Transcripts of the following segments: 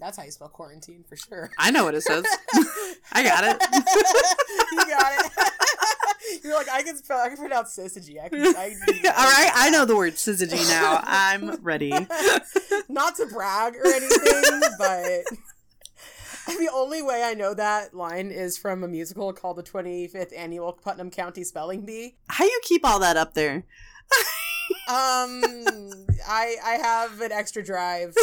That's how you spell quarantine for sure. I know what it says. I got it. you got it. You're like I can spell. I can pronounce syzygy. I can. I can All right, I know the word syzygy now. I'm ready. Not to brag or anything, but the only way I know that line is from a musical called the 25th Annual Putnam County Spelling Bee. How you keep all that up there? Um, I I have an extra drive.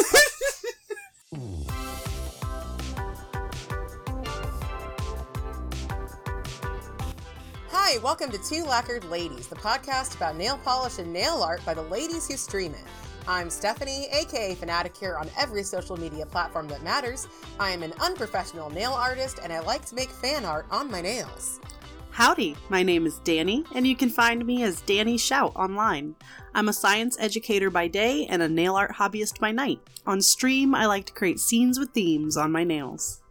Hi, welcome to Two Lacquered Ladies, the podcast about nail polish and nail art by the ladies who stream it. I'm Stephanie, aka Fanaticure on every social media platform that matters. I am an unprofessional nail artist and I like to make fan art on my nails. Howdy, my name is Danie, and you can find me as Danie Shout online. I'm a science educator by day and a nail art hobbyist by night. On stream, I like to create scenes with themes on my nails.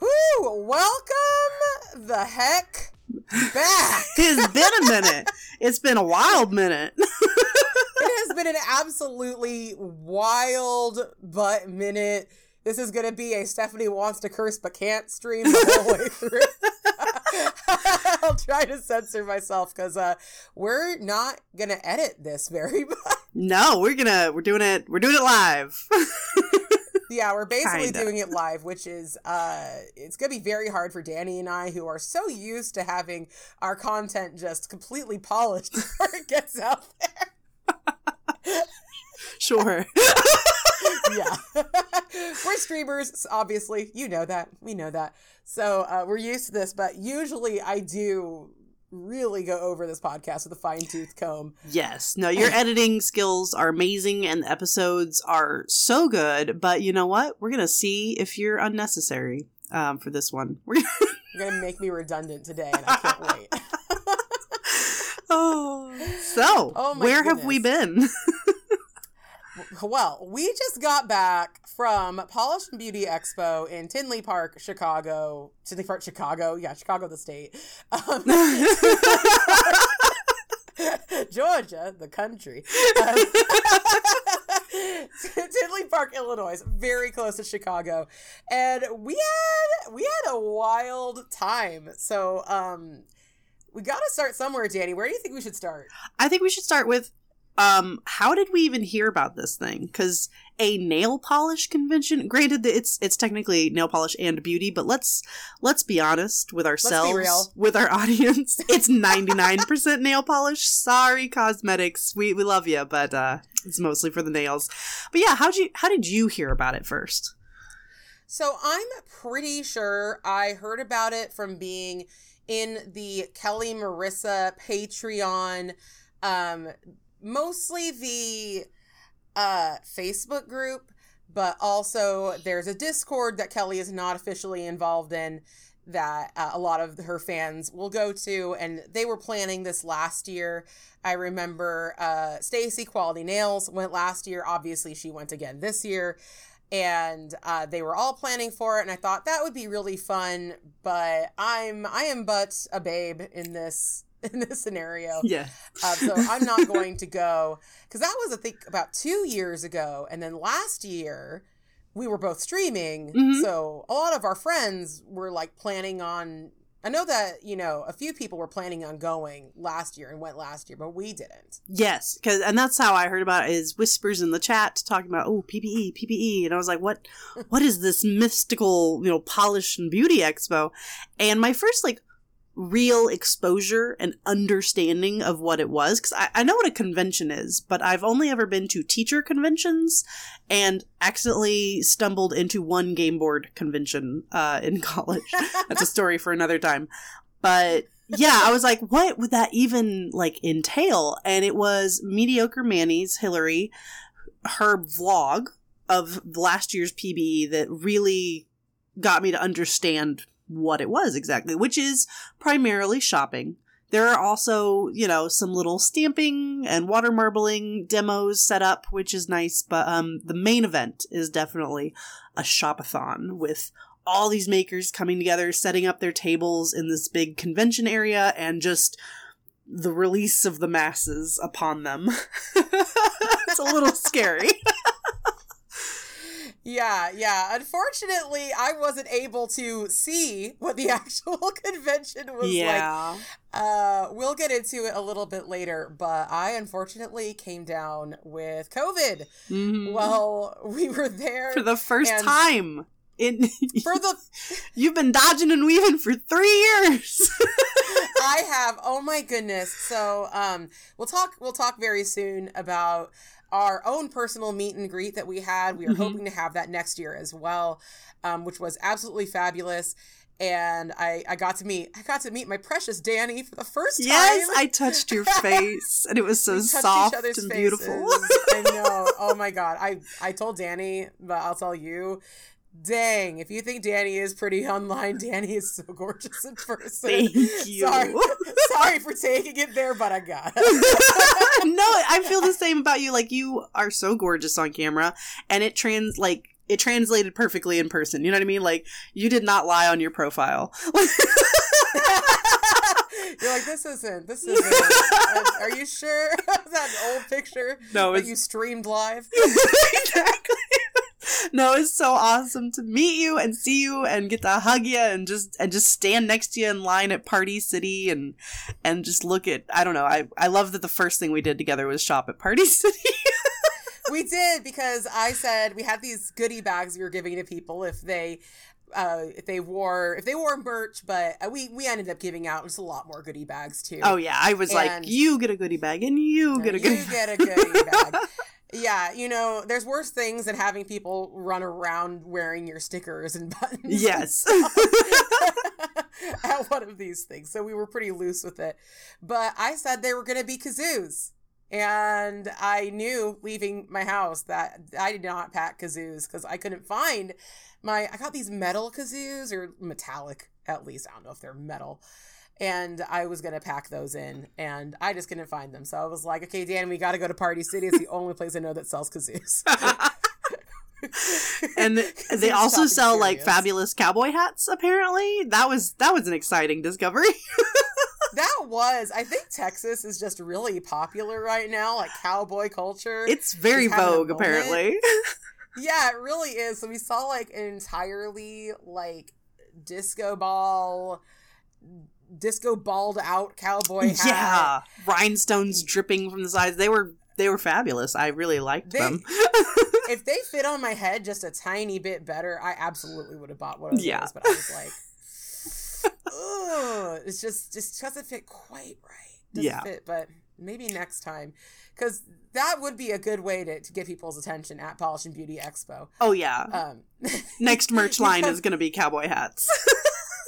Woo! Welcome the heck back! It's been a minute. It's been a wild minute. it has been an absolutely wild but minute. This is going to be a Stephanie wants to curse but can't stream all the whole way through. I'll try to censor myself because uh, we're not going to edit this very much. No, we're gonna we're doing it we're doing it live. Yeah, we're basically Kinda. doing it live, which is uh it's gonna be very hard for Danie and I who are so used to having our content just completely polished before it gets out there. sure. yeah. we're streamers, obviously. You know that. We know that. So uh, we're used to this, but usually I do really go over this podcast with a fine tooth comb. Yes. No, your editing skills are amazing and the episodes are so good, but you know what? We're going to see if you're unnecessary um, for this one. We're You're gonna make me redundant today, and I can't wait. oh. So, Oh where have we been? Well, we just got back from Polish and Beauty Expo in Tinley Park, Chicago. Tinley Park, Chicago. Yeah, Chicago, the state. Um, Georgia, the country. Um, Tinley Park, Illinois, very close to Chicago, and we had we had a wild time. So, um, we got to start somewhere, Danie. Where do you think we should start? I think we should start with um how did we even hear about this thing? Cuz a nail polish convention granted that it's it's technically nail polish and beauty but let's let's be honest with ourselves with our audience. It's 99% nail polish. Sorry cosmetics. We we love you but uh it's mostly for the nails. But yeah how did you how did you hear about it first? So I'm pretty sure I heard about it from being in the Kelli Marissa Patreon, um, mostly the uh, Facebook group, but also there's a Discord that Kelli is not officially involved in that uh, a lot of her fans will go to and they were planning this last year. I remember uh stacy quality nails went last year. Obviously she went again this year and uh, they were all planning for it and i thought that would be really fun but i'm i am but a babe in this in this scenario. Yeah. uh, so i'm not going to go because that was i think about two years ago. And then last year we were both streaming. Mhm. so a lot of our friends were like planning on i know that you know a few people were planning on going last year and went last year but we didn't. Yes, because and that's how I heard about it is whispers in the chat talking about oh PBE PBE and I was like what what is this mystical you know polish and beauty expo? And my first like real exposure and understanding of what it was because I, I know what a convention is but I've only ever been to teacher conventions and accidentally stumbled into one game board convention uh, in college that's a story for another time but yeah, I was like, what would that even like entail? And it was Mediocre Manis' Hillary, her vlog of last year's PBE that really got me to understand what it was exactly, which is primarily shopping. There are also, you know, some little stamping and water marbling demos set up, which is nice, but um the main event is definitely a shopathon with all these makers coming together, setting up their tables in this big convention area, and just the release of the masses upon them. it's a little scary. Yeah, yeah. Unfortunately, I wasn't able to see what the actual convention was like. yeah. Uh, we'll get into it a little bit later, but I unfortunately came down with COVID. Mhm. Well, we were there for the first time in for the you've been dodging and weaving for three years. I have. Oh my goodness. So, um, we'll talk. We'll talk very soon about our own personal meet and greet that we had. We are Mhm. hoping to have that next year as well, um, which was absolutely fabulous. And I, I got to meet, I got to meet my precious Danie for the first time. yes, I touched your face, and it was so We touched each soft and beautiful. faces. I know. Oh my god. I I told Danie, but I'll tell you. Dang, if you think Danie is pretty online, Danie is so gorgeous in person. Thank you. Sorry, sorry for taking it there, but I got it. no, I feel the same about you. Like you are so gorgeous on camera, and it trans like it translated perfectly in person. You know what I mean? Like you did not lie on your profile. You're like, this isn't. This isn't. Are you sure? that old picture no, that it's you streamed live. exactly. No, it's so awesome to meet you and see you and get to hug you and just and just stand next to you in line at Party City and and just look at I don't know I I love that the first thing we did together was shop at Party City. we did because I said we had these goodie bags we were giving to people if they uh if they wore if they wore merch but uh, we we ended up giving out just a lot more goodie bags too. Oh yeah, I was like you get a goodie bag and you get a you goodie get a goodie bag yeah you know there's worse things than having people run around wearing your stickers and buttons and Yes. stuff at one of these things so we were pretty loose with it but i said they were going to be kazoos and i knew leaving my house that i did not pack kazoos because i couldn't find my i got these metal kazoos or metallic at least i don't know if they're metal and I was gonna pack those in, and I just couldn't find them. So I was like, "Okay, Dan, we got to go to Party City. It's the only place I know that sells kazoos." and they also sell like fabulous cowboy hats apparently. That was that was an exciting discovery. That was, I think, Texas is just really popular right now, like cowboy culture. It's very Just having a vogue apparently. yeah, it really is. So we saw like an entirely like disco ball, disco balled out cowboy hat. Yeah, rhinestones dripping from the sides. They were they were fabulous. I really liked They- them. if they fit on my head just a tiny bit better, I absolutely would have bought one of those. Yeah. But I was like, ugh, it's just just doesn't fit quite right. Doesn't Yeah. fit, but maybe next time, because that would be a good way to, to get people's attention at Polish and Beauty Expo. Oh yeah. Um, Next merch line is going to be cowboy hats.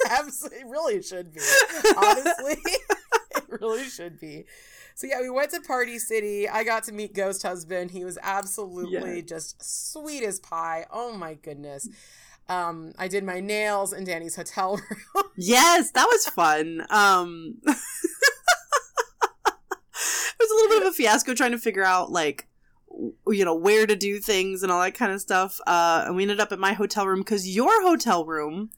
absolutely, it really should be. Honestly, it really should be. So yeah, we went to Party City. I got to meet Ghost Husband. He was absolutely Yeah. just sweet as pie. Oh my goodness. Um, I did my nails in Danie's hotel room. yes, that was fun. Um It was a little bit of a fiasco trying to figure out like you know where to do things and all that kind of stuff. Uh and we ended up at my hotel room cuz your hotel room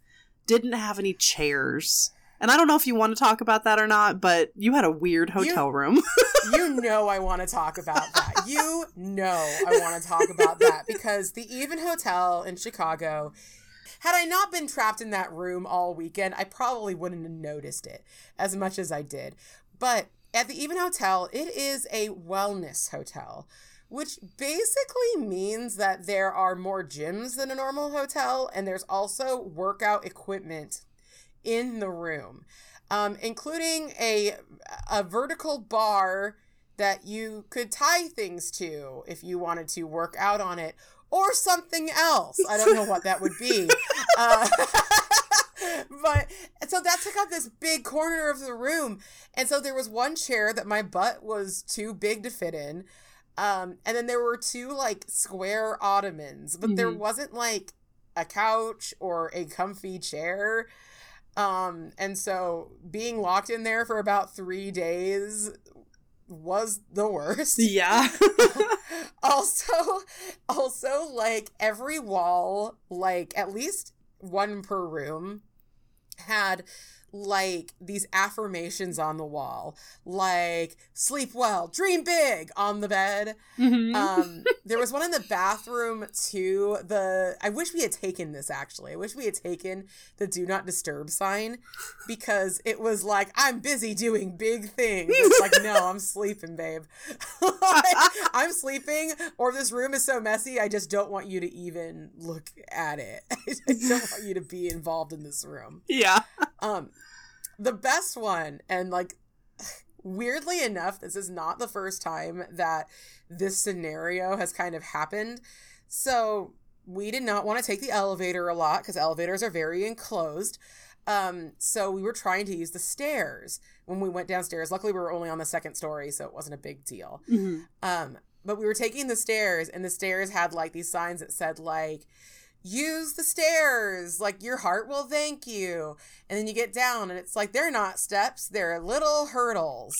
didn't have any chairs. And I don't know if you want to talk about that or not, but you had a weird hotel room. you know I want to talk about that. You know I want to talk about that because the Even Hotel in Chicago, had I not been trapped in that room all weekend, I probably wouldn't have noticed it as much as I did. But at the Even Hotel, it is a wellness hotel, which basically means that there are more gyms than a normal hotel, and there's also workout equipment in the room, um, including a a vertical bar that you could tie things to if you wanted to work out on it, or something else. I don't know what that would be. Uh, but so that took up this big corner of the room, and so there was one chair that my butt was too big to fit in. Um, and then there were two like square ottomans, but there Mhm. wasn't like a couch or a comfy chair. Um, and so being locked in there for about three days was the worst. yeah. also, also like every wall, like at least one per room, had like these affirmations on the wall, like sleep well, dream big on the bed. Mhm. Um, there was one in the bathroom too. The I wish we had taken this actually. I wish we had taken the do not disturb sign because it was like I'm busy doing big things. It's like no, I'm sleeping, babe. I'm sleeping, or this room is so messy. I just don't want you to even look at it. I don't want you to be involved in this room. yeah. Um, the best one, and like weirdly enough, this is not the first time that this scenario has kind of happened. So we did not want to take the elevator a lot because elevators are very enclosed. Um, so we were trying to use the stairs when we went downstairs. Luckily, we were only on the second story, so it wasn't a big deal. Mhm. Um, but we were taking the stairs, and the stairs had like these signs that said like, "Use the stairs, like your heart will thank you." And then you get down, and it's like they're not steps; they're little hurdles.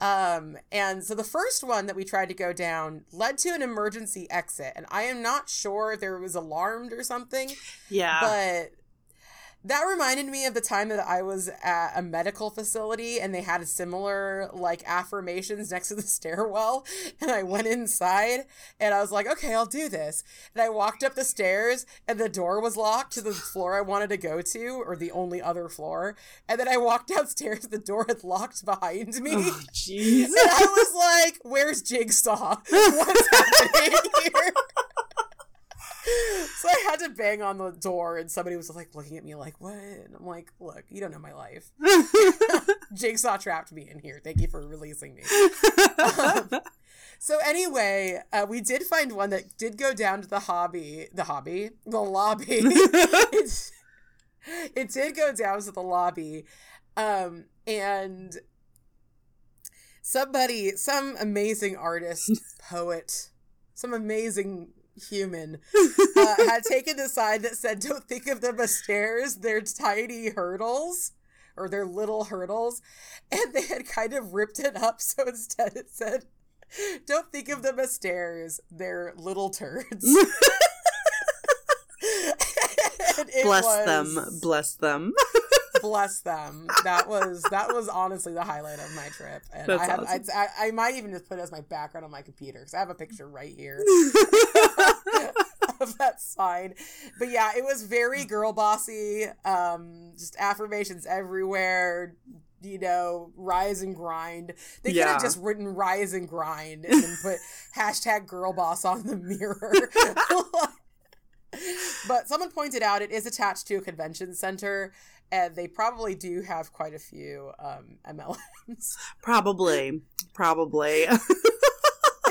Um, and so the first one that we tried to go down led to an emergency exit, and I am not sure if there was alarmed or something, Yeah. but that reminded me of the time that I was at a medical facility and they had a similar like affirmations next to the stairwell. And I went inside and I was like, okay, I'll do this. And I walked up the stairs and the door was locked to the floor I wanted to go to, or the only other floor. And then I walked downstairs, the door had locked behind me. oh, jeez. And I was like, where's Jigsaw? What's happening here? So I had to bang on the door, and somebody was like looking at me like, "What?" And I'm like, "Look, you don't know my life. Jigsaw trapped me in here. Thank you for releasing me." Um, so anyway, uh, we did find one that did go down to the hobby, the hobby, the lobby. it, it did go down to the lobby, um, and somebody, some amazing artist, poet, some amazing human uh, had taken a sign that said, "Don't think of them as stairs; they're tiny hurdles." Or they're little hurdles, and they had kind of ripped it up. So instead, it said, "Don't think of them as stairs; they're little turds." Bless was- them. Bless them. bless them. That was that was honestly the highlight of my trip, and That's I have awesome. I, I, I might even just put it as my background on my computer because I have a picture right here of that sign. But yeah, it was very girl bossy. Um, just affirmations everywhere. You know, rise and grind. They could have just written rise and grind and then put hashtag girl boss on the mirror. but someone pointed out it is attached to a convention center, and they probably do have quite a few um, MLMs. Probably. Probably.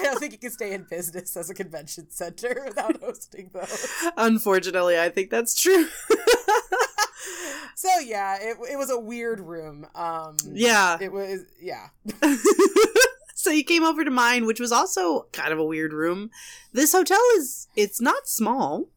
I don't think you can stay in business as a convention center without hosting those. Unfortunately, I think that's true. So yeah, it it was a weird room. Um, yeah. it was yeah. so you came over to mine, which was also kind of a weird room. This hotel is it's not small,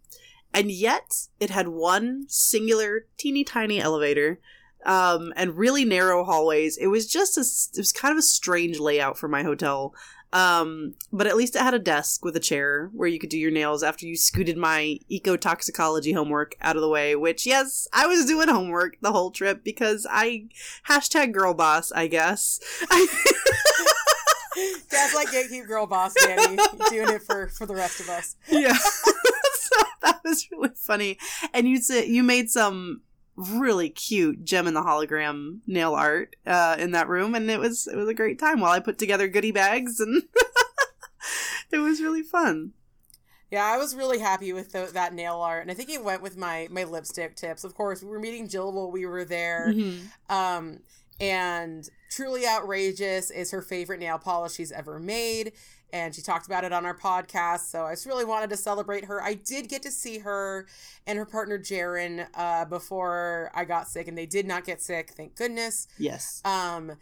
and yet it had one singular teeny tiny elevator. Um, and really narrow hallways. It was just a, it was kind of a strange layout for my hotel. Um, but at least it had a desk with a chair where you could do your nails after you scooted my ecotoxicology homework out of the way, which, yes, I was doing homework the whole trip because I, hashtag girl boss, I guess. That's like gatekeep girl boss Danie doing it for for the rest of us. yeah. so that was really funny. And you said you made some really cute gem in the hologram nail art uh, in that room, and it was it was a great time while I put together goodie bags, and it was really fun. Yeah, I was really happy with the, that nail art, and I think it went with my my lipstick tips. Of course, we were meeting Jill while we were there. Um, and truly outrageous is her favorite nail polish she's ever made. And she talked about it on our podcast. So I just really wanted to celebrate her. I did get to see her and her partner Jaren uh, before I got sick, and they did not get sick, thank goodness. Yes. Um,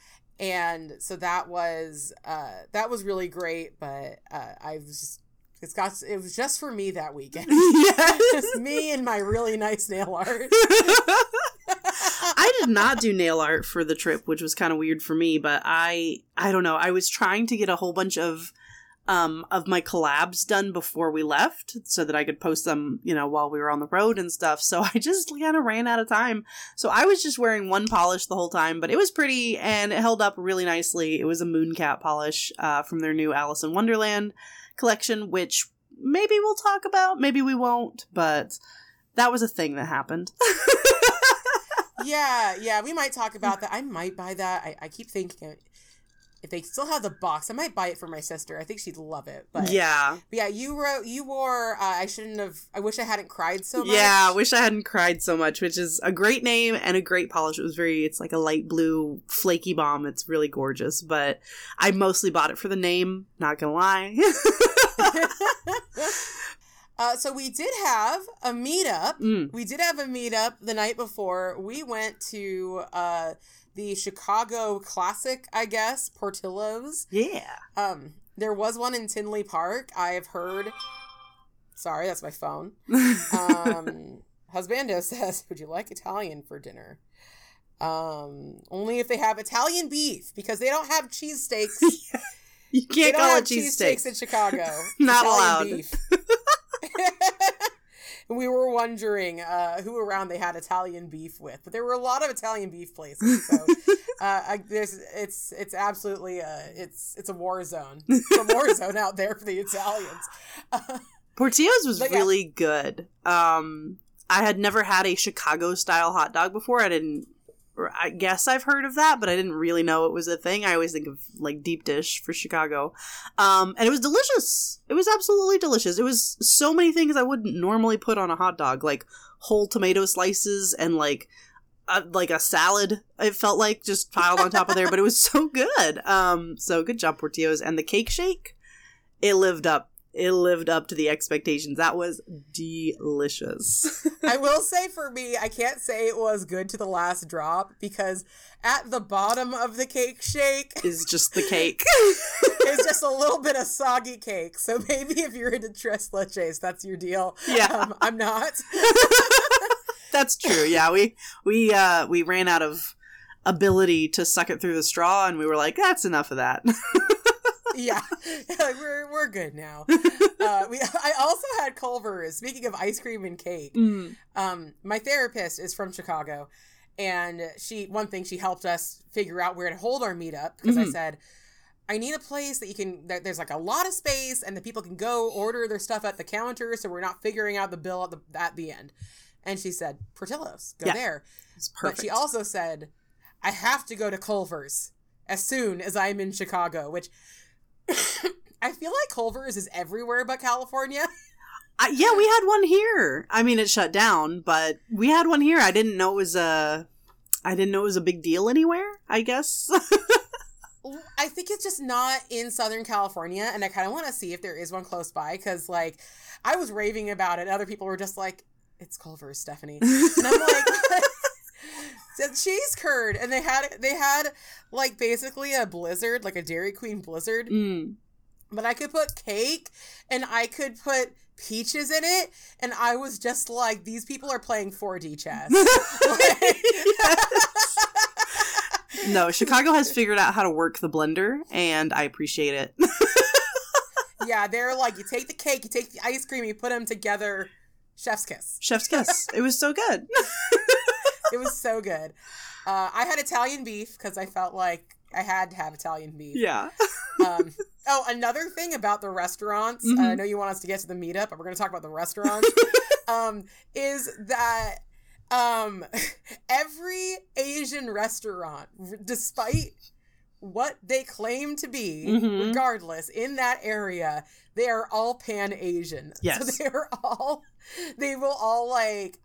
and so that was uh, that was really great. But uh, I was just it's got it was just for me that weekend. yes. just me and my really nice nail art. I did not do nail art for the trip, which was kind of weird for me, but I I don't know. I was trying to get a whole bunch of um, of my collabs done before we left so that I could post them, you know, while we were on the road and stuff. So I just kind of ran out of time. So I was just wearing one polish the whole time, but it was pretty and it held up really nicely. It was a Mooncat polish uh, from their new Alice in Wonderland collection, which maybe we'll talk about, maybe we won't, but that was a thing that happened. yeah, yeah, we might talk about that. I might buy that. I, I keep thinking if they still have the box, I might buy it for my sister. I think she'd love it. But yeah, but yeah, you wrote, you wore. Uh, I shouldn't have. I wish I hadn't cried so much. Yeah, I wish I hadn't cried so much, which is a great name and a great polish. It was very. It's like a light blue flaky bomb. It's really gorgeous, but I mostly bought it for the name. Not gonna lie. Uh, so we did have a meetup. Mm. We did have a meetup the night before. We went to uh, the Chicago Classic, I guess, Portillo's. Yeah. Um, there was one in Tinley Park. I have heard. Sorry, that's my phone. Um, Husbando says, "Would you like Italian for dinner?" Um, only if they have Italian beef because they don't have cheesesteaks. you can't don't call have it cheesesteaks. in Chicago. Not Italian allowed. beef. We were wondering uh, who around they had Italian beef with, but there were a lot of Italian beef places. So uh, I, there's it's it's absolutely a, it's it's a war zone. It's a war zone out there for the Italians. Portillo's was yeah. really good. Um, I had never had a Chicago style hot dog before. I didn't. I guess I've heard of that, but I didn't really know it was a thing. I always think of like deep dish for Chicago, um, and it was delicious. It was absolutely delicious. It was so many things I wouldn't normally put on a hot dog, like whole tomato slices and like a, like a salad. It felt like just piled on top of there, but it was so good. Um, so good job, Portillo's, and the cake shake. It lived up. It lived up to the expectations. That was delicious. I will say for me, I can't say it was good to the last drop because at the bottom of the cake shake is just the cake. it's just a little bit of soggy cake. So maybe if you're into tres leches, that's your deal. Yeah. Um, I'm not. That's true. Yeah, we we uh we ran out of ability to suck it through the straw and we were like, that's enough of that. Yeah, we're we're good now. Uh, we I also had Culver's. Speaking of ice cream and cake, Mm. um, my therapist is from Chicago, and she one thing she helped us figure out where to hold our meetup because I Mhm. said. I need a place that you can that there's like a lot of space and the people can go order their stuff at the counter so we're not figuring out the bill at the at the end. And she said, Portillo's, go Yeah. there. But she also said, I have to go to Culver's as soon as I'm in Chicago, which I feel like Culver's is everywhere but California. I, yeah, we had one here. I mean, it shut down, but we had one here. I didn't know it was a I didn't know it was a big deal anywhere, I guess. I think it's just not in Southern California, and I kind of want to see if there is one close by because, like, I was raving about it. and Other people were just like, "It's Culver's, Stephanie," and I'm like, "It's cheese curd," and they had they had like basically a blizzard, like a Dairy Queen blizzard, mm. but I could put cake and I could put peaches in it, and I was just like, these people are playing 4D chess. No, Chicago has figured out how to work the blender and I appreciate it. yeah, they're like, you take the cake, you take the ice cream, you put them together. Chef's kiss. Chef's kiss. It was so good. It was so good. Uh, I had Italian beef because I felt like I had to have Italian beef. Yeah. Um, oh, another thing about the restaurants. uh, I Mhm. know you want us to get to the meetup, but we're going to talk about the restaurants. um, is that um, every Asian restaurant, r- despite what they claim to be, Mhm. regardless, in that area, they are all pan Asian. Yes. So they're all, they will all like,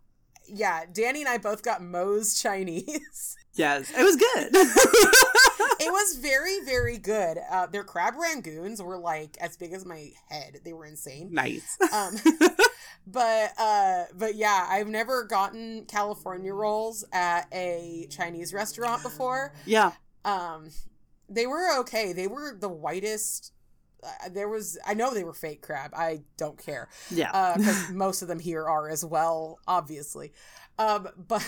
yeah, Danie and I both got Moe's Chinese. Yes. It was good. it was very, very good. Uh, their crab rangoons were like as big as my head. They were insane. nice. Um, but uh, but yeah, I've never gotten California rolls at a Chinese restaurant before. Yeah. Um, they were okay. They were the whitest. Uh, there was I know they were fake crab. I don't care Yeah. because most of them here are as well, obviously. Um, but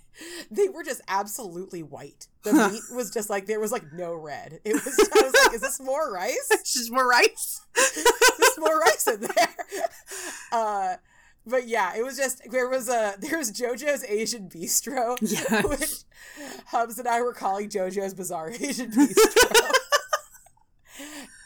they were just absolutely white. The meat was just like there was like no red. It was. I was like, is this more rice? It's just more rice. There's more rice in there. Uh, but yeah, it was just there was a there was JoJo's Asian Bistro, Yeah. which Hubs and I were calling JoJo's Bizarre Asian Bistro.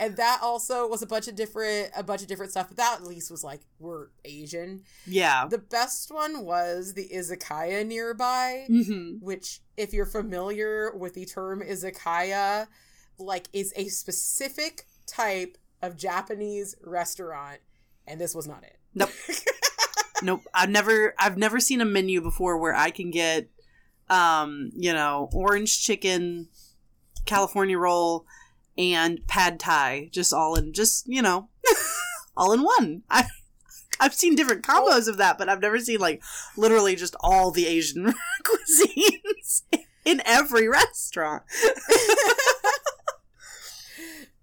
And that also was a bunch of different a bunch of different stuff, but that at least was like we're Asian. Yeah. The best one was the izakaya nearby, Mm-hmm. which if you're familiar with the term izakaya, like is a specific type of Japanese restaurant, and this was not it. Nope. nope. I've never I've never seen a menu before where I can get um, you know, orange chicken, California roll, and pad thai just all in just, you know, all in one. I I've seen different combos of that, but I've never seen like literally just all the Asian cuisines in every restaurant.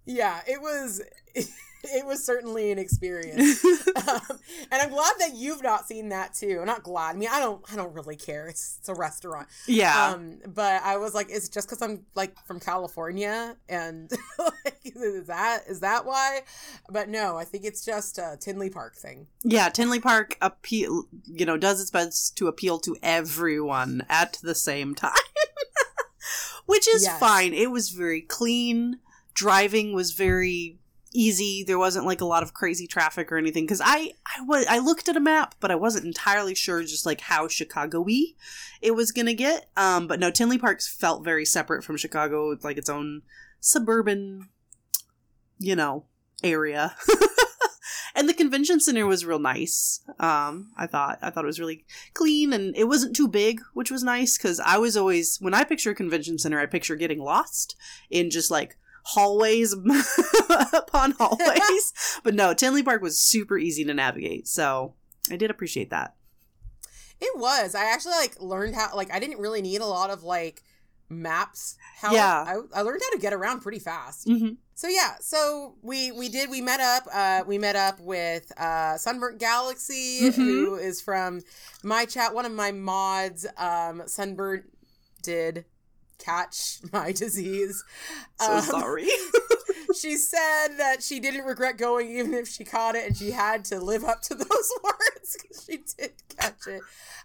Yeah, it was. It was certainly an experience, um, and I'm glad that you've not seen that too. I'm not glad. I mean, I don't. I don't really care. It's, it's a restaurant. yeah. Um, but I was like, it's just because I'm like from California, and like, is that is that why? But no, I think it's just a Tinley Park thing. Yeah, Tinley Park appeal, you know, does its best to appeal to everyone at the same time, which is Yes. fine. It was very clean. Driving was very easy. There wasn't like a lot of crazy traffic or anything because I I was I looked at a map, but I wasn't entirely sure just like how Chicago-y it was gonna get. Um, but no, Tinley Parks felt very separate from Chicago, with like its own suburban, you know, area. and the convention center was real nice. Um, I thought I thought it was really clean and it wasn't too big, which was nice because I was always when I picture a convention center, I picture getting lost in just like hallways upon hallways. but no, Tinley Park was super easy to navigate, so I did appreciate that. It was. I actually like learned how. Like, I didn't really need a lot of like maps. Help. Yeah. I, I learned how to get around pretty fast. hmm So yeah, so we we did we met up uh we met up with uh Sunburnt Galaxy Mhm. who is from my chat one of my mods um Sunburnt did catch my disease. So Um, sorry. she said that she didn't regret going even if she caught it and she had to live up to those words cuz she did catch it.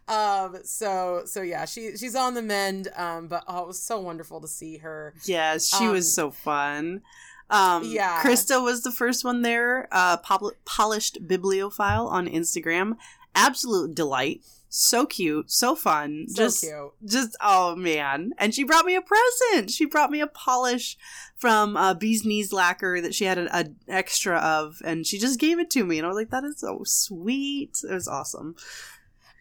Um so so yeah, she she's on the mend um but oh it was so wonderful to see her. Yes, she Um, was so fun. Um, Yeah. Krista was the first one there. Uh, pol- polished bibliophile on Instagram. Absolute delight. So cute, so fun. So just, cute. just oh man! And she brought me a present. She brought me a polish from uh, Bee's Knees lacquer that she had an extra of, and she just gave it to me. And I was like, "That is so sweet." It was awesome.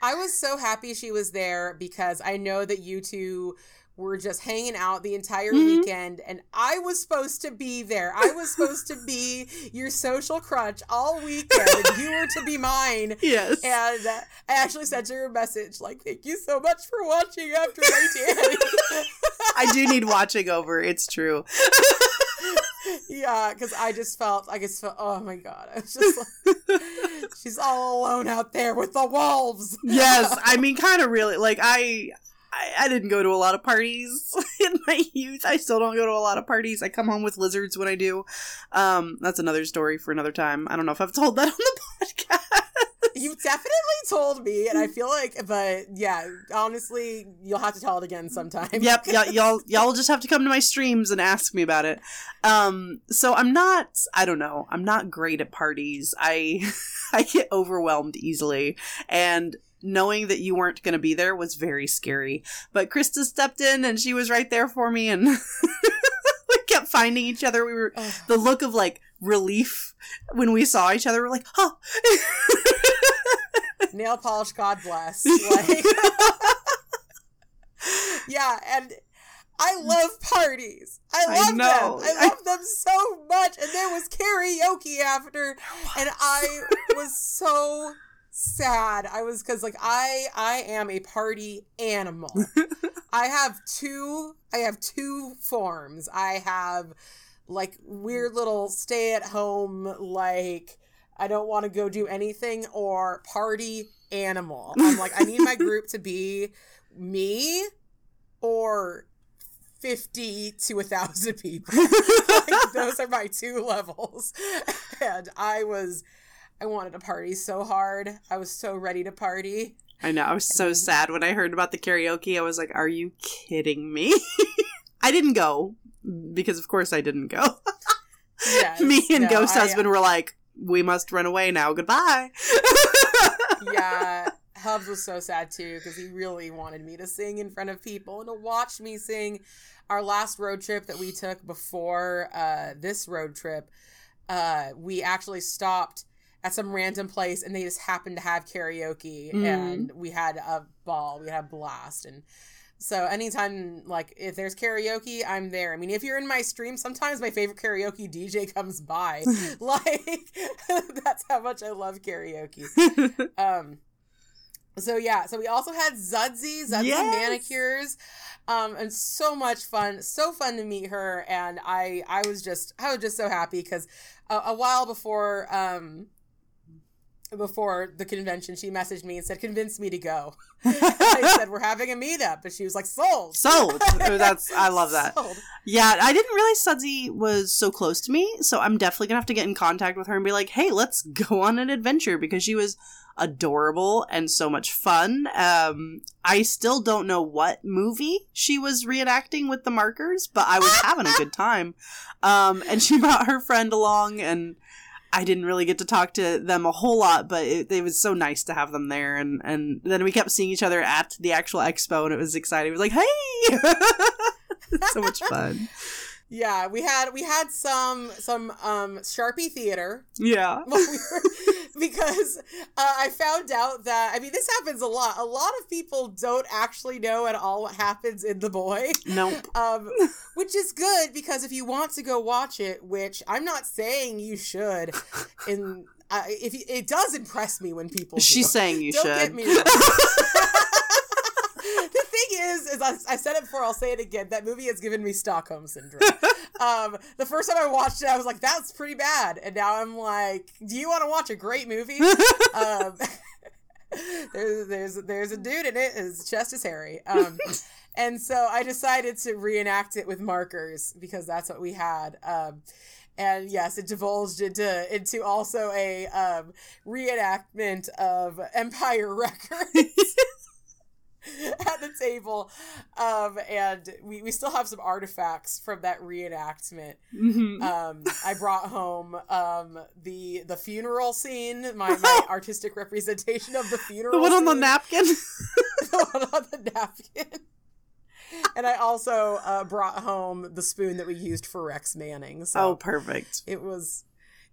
I was so happy she was there because I know that you two were just hanging out the entire Mhm. weekend and I was supposed to be there. I was supposed to be your social crutch all weekend you were to be mine. Yes. And I actually sent her a message like, thank you so much for watching after my Danie. I do need watching over. It's true. yeah, because I just felt, I just felt, oh my God. I was just like, she's all alone out there with the wolves. yes, I mean, kind of really. Like, I, I, I didn't go to a lot of parties in my youth. I still don't go to a lot of parties. I come home with lizards when I do. Um, that's another story for another time. I don't know if I've told that on the podcast. You've definitely told me, and I feel like, but yeah, honestly, you'll have to tell it again sometime. yep, y- y'all, y'all just have to come to my streams and ask me about it. Um, so I'm not, I don't know, I'm not great at parties. I, I get overwhelmed easily, and knowing that you weren't going to be there was very scary. But Krista stepped in, and she was right there for me, and we kept finding each other. We were Ugh. the look of like relief when we saw each other. We're like, oh. nail polish, God bless. Like, yeah, and I love parties. I I love know. them. I love them so much. And there was karaoke after, and I was so sad. I was because like I I am a party animal. I have two. I have two forms. I have like weird little stay at home like I don't want to go do anything or party animal. I'm like, I need my group to be me or 50 to a thousand people. like, those are my two levels. And I was, I wanted to party so hard. I was so ready to party. I know. I was so sad when I heard about the karaoke. I was like, "Are you kidding me?" I didn't go because, of course, I didn't go. Yes, me and no, Ghost I- Husband were like, "We must run away now. Goodbye." yeah, Hubs was so sad too because he really wanted me to sing in front of people and to watch me sing. Our last road trip that we took before uh, this road trip, uh, we actually stopped at some random place and they just happened to have karaoke Mm. and we had a ball, we had a blast and. So anytime like if there's karaoke, I'm there. I mean, if you're in my stream, sometimes my favorite karaoke DJ comes by. like that's how much I love karaoke. Um, so yeah, so we also had Zudzy, Zudzy Yes. manicures, um, and so much fun, so fun to meet her, and I, I was just, I was just so happy because a, a while before, um, before the convention, she messaged me and said, "Convince me to go." I said, "We're having a meetup," and she was like, "Sold." Sold. That's I love that. Sold. Yeah, I didn't realize Sudsy was so close to me, so I'm definitely gonna have to get in contact with her and be like, "Hey, let's go on an adventure," because she was adorable and so much fun. Um, I still don't know what movie she was reenacting with the markers, but I was having a good time. Um, and she brought her friend along, and I didn't really get to talk to them a whole lot, but it, it was so nice to have them there. And and then we kept seeing each other at the actual expo, and it was exciting. It was like, "Hey!" so much fun. Yeah, we had we had some some um Sharpie theater Yeah. we were, because uh, I found out that I mean this happens a lot. A lot of people don't actually know at all what happens in the boy, Nope. um, which is good because if you want to go watch it, which I'm not saying you should, in uh, if you, it does impress me when people do. She's saying you Don't should. get me wrong. the thing is, is I, I said it before. I'll say it again. That movie has given me Stockholm syndrome. um, the first time I watched it, I was like, "That's pretty bad," and now I'm like, "Do you want to watch a great movie?" um, there's there's there's a dude in it. His chest is hairy. Um, and so I decided to reenact it with markers because that's what we had. Um, and yes, it divulged into into also a um, reenactment of Empire Records at the table. Um, and we, we still have some artifacts from that reenactment. Mhm. Um, I brought home um, the the funeral scene, my, my artistic representation of the funeral. the one on the napkin. the one on the napkin. And I also uh, brought home the spoon that we used for Rex Manning. So oh, perfect. it was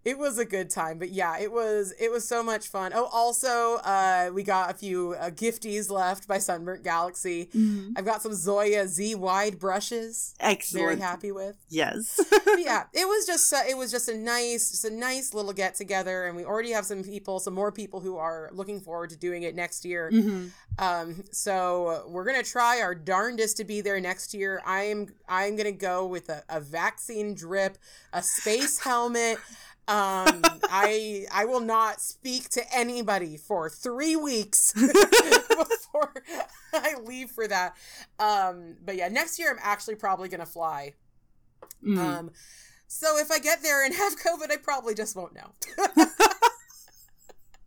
it was a good time but yeah it was it was so much fun oh also uh we got a few uh, gifties left by sunburnt galaxy Mhm. i've got some zoya z wide brushes excellent very happy with Yes. Yeah it was just uh, it was just a nice just a nice little get together and we already have some people some more people who are looking forward to doing it next year Mhm. um, so we're gonna try our darndest to be there next year. I'm I'm gonna go with a, a vaccine drip, a space helmet. Um, I I will not speak to anybody for three weeks before I leave for that. Um, but yeah, next year I'm actually probably gonna fly. Mhm. Um, so if I get there and have COVID, I probably just won't know.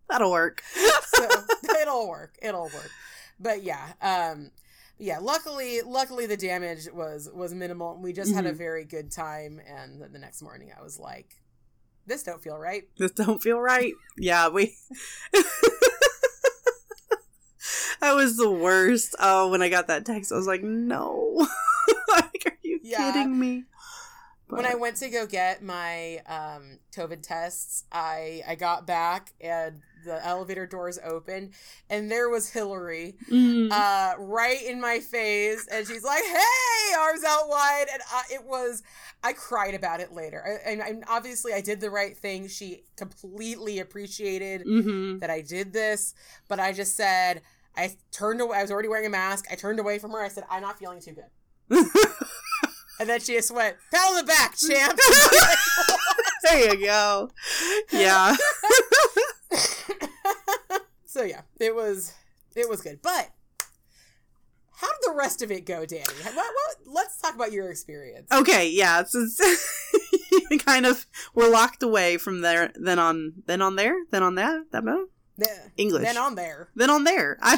That'll work. so it'll work. It'll work. But yeah, um yeah, luckily luckily the damage was was minimal. We just had a Mhm. very good time and the next morning I was like this don't feel right. This don't feel right. Yeah, we. that was the worst. Oh, when I got that text, I was like, no. like, are you Yeah. kidding me? When I went to go get my um COVID tests, I I got back and the elevator doors opened and there was Hillary Mm. uh, right in my face, and she's like, "Hey, arms out wide," and I, it was. I cried about it later, I, and, and obviously I did the right thing. She completely appreciated Mhm. that I did this, but I just said I turned away. I was already wearing a mask. I turned away from her. I said, "I'm not feeling too good," and then she just went, "Pat on the back, champ." there you go. Yeah. so yeah, it was it was good. But how did the rest of it go, Danie? What, what, let's talk about your experience. Okay, yeah, it's kind of we're locked away from there. Then on, then on there, then on that, that move. Then, English. Then on there. Then on there. I.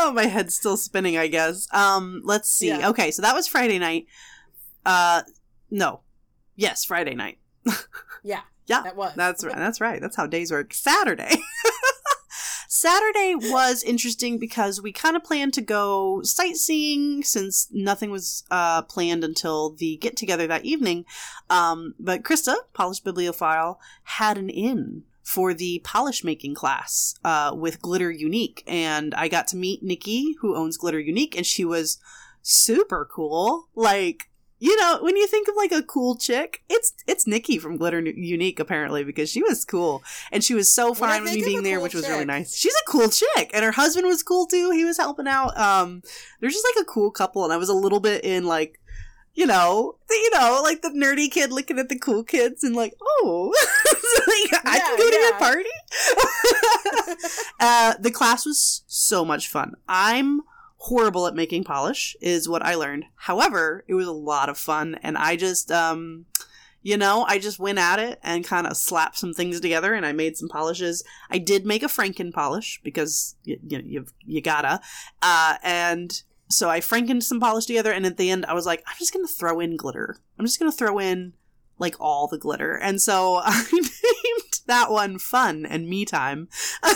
oh, my head's still spinning. I guess. Um, let's see. Yeah. Okay, so that was Friday night. Uh, no, yes, Friday night. Yeah. Yeah, That was. That's right. That's right. That's how days work. Saturday. Saturday was interesting because we kind of planned to go sightseeing since nothing was uh, planned until the get together that evening. Um, but Krista, polished bibliophile, had an in for the polish making class uh, with Glitter Unique, and I got to meet Nikki, who owns Glitter Unique, and she was super cool. Like you know, when you think of like a cool chick, it's it's Nikki from Glitter Unique apparently because she was cool and she was so fine with me being there, cool which was really nice. She's a cool chick, and her husband was cool too. He was helping out. Um, they're just like a cool couple, and I was a little bit in like. You know, the- you know, like the nerdy kid looking at the cool kids and like, oh, like, I can Yeah, go to your party. uh, the class was so much fun. I'm horrible at making polish is what I learned. However, it was a lot of fun and I just um you know, I just went at it and kind of slapped some things together and I made some polishes. I did make a Franken polish because you you, you, you gotta. Uh and so I frankened some polish together and at the end I was like I'm just going to throw in glitter. I'm just going to throw in like all the glitter. And so I named that one fun and me time.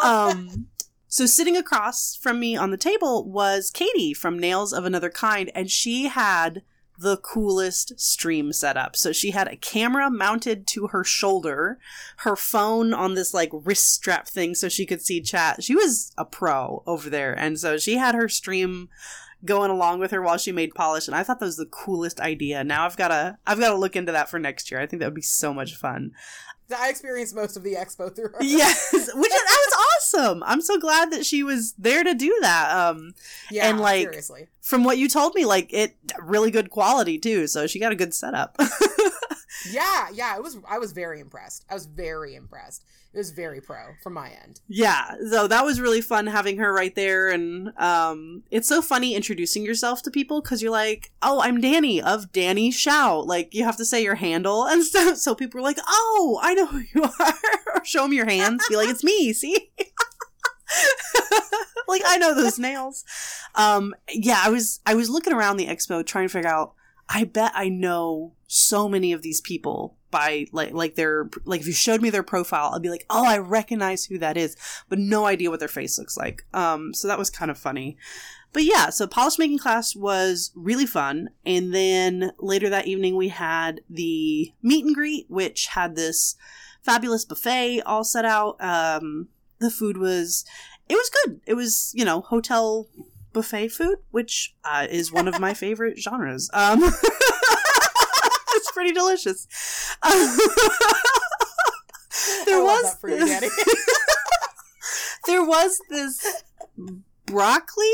Um so sitting across from me on the table was Katie from Nails of Another Kind, and she had the coolest stream setup. So she had a camera mounted to her shoulder, her phone on this like wrist strap thing so she could see chat. She was a pro over there. And so she had her stream going along with her while she made polish and I thought that was the coolest idea. Now I've got to I've got to look into that for next year. I think that would be so much fun. I experienced most of the expo through her. Yes, which is, that was awesome. I'm so glad that she was there to do that. Um, yeah, and, like, seriously. from what you told me, like it really good quality too. So she got a good setup. Yeah, yeah, it was. I was very impressed. I was very impressed. It was very pro from my end. yeah, so that was really fun having her right there, and um, it's so funny introducing yourself to people because you're like, "Oh, I'm Danie of Danie Shout." Like you have to say your handle and stuff, so people are like, "Oh, I know who you are." show them your hands, be like, "It's me." See. like I know those nails. Um, yeah, I was I was looking around the expo trying to figure out. I bet I know so many of these people by like like their like if you showed me their profile, I'd be like, oh, I recognize who that is, but no idea what their face looks like. Um, so that was kind of funny. But yeah, so polish making class was really fun, and then later that evening we had the meet and greet, which had this fabulous buffet all set out. Um, the food was it was good. It was you know hotel buffet food, which uh, is one of my favorite genres. Um, pretty delicious. there I was that for you, Danie. there was this broccoli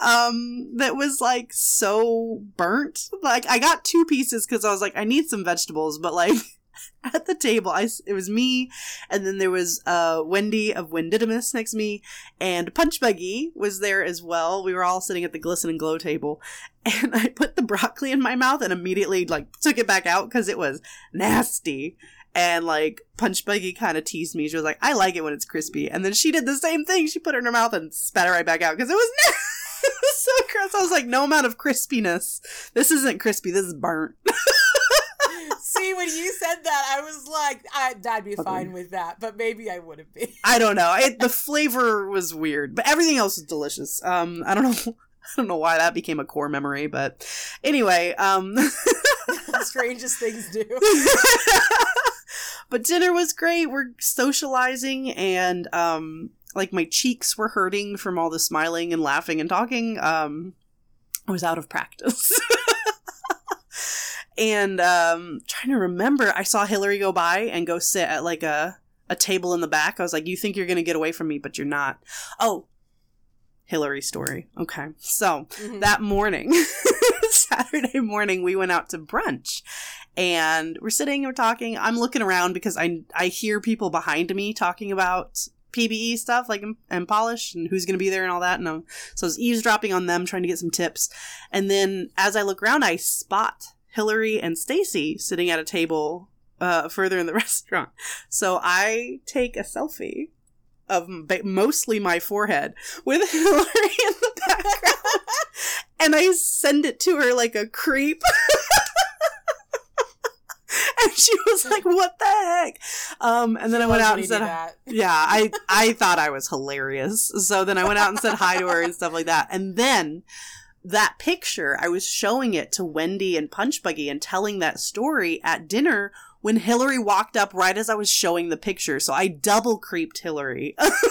um that was like so burnt like i got two pieces because i was like i need some vegetables but like at the table. I it was me and then there was uh wendy of wendidamus next to me and punch buggy was there as well. We were all sitting at the glisten and glow table and i put the broccoli in my mouth and immediately like took it back out because it was nasty. And like punch buggy kind of teased me. She was like i like it when it's crispy. And then she did the same thing. She put it in her mouth and spat it right back out because it was it was so gross. I was like no amount of crispiness. This isn't crispy. This is burnt See, when you said that, I was like, I, I'd be fine with that, but maybe I wouldn't be. i don't know it, the flavor was weird but everything else was delicious um i don't know I don't know why that became a core memory, but anyway, um Strangest things do. but dinner was great. We're socializing and um like my cheeks were hurting from all the smiling and laughing and talking. Um I was out of practice. And um trying to remember I saw Hillary go by and go sit at like a a table in the back. I was like, "You think you're going to get away from me, but you're not." Oh, Hillary story. Okay. So, Mhm. that morning. Saturday morning, we went out to brunch and we're sitting, we're talking. I'm looking around because I, I hear people behind me talking about PBE stuff, like and polish and who's going to be there and all that. And I'm, so I was eavesdropping on them, trying to get some tips. And then as I look around, I spot Hillary and Stacy sitting at a table uh, further in the restaurant. So I take a selfie of mostly my forehead with Hillary in the background, and I send it to her like a creep. and she was like, "What the heck?" Um, and then she I went out and said, "Yeah, I I thought I was hilarious." So then I went out and said hi to her and stuff like that. And then that picture, I was showing it to Wendy and Punch Buggy and telling that story at dinner when Hillary walked up right as I was showing the picture. So I double creeped Hillary. it's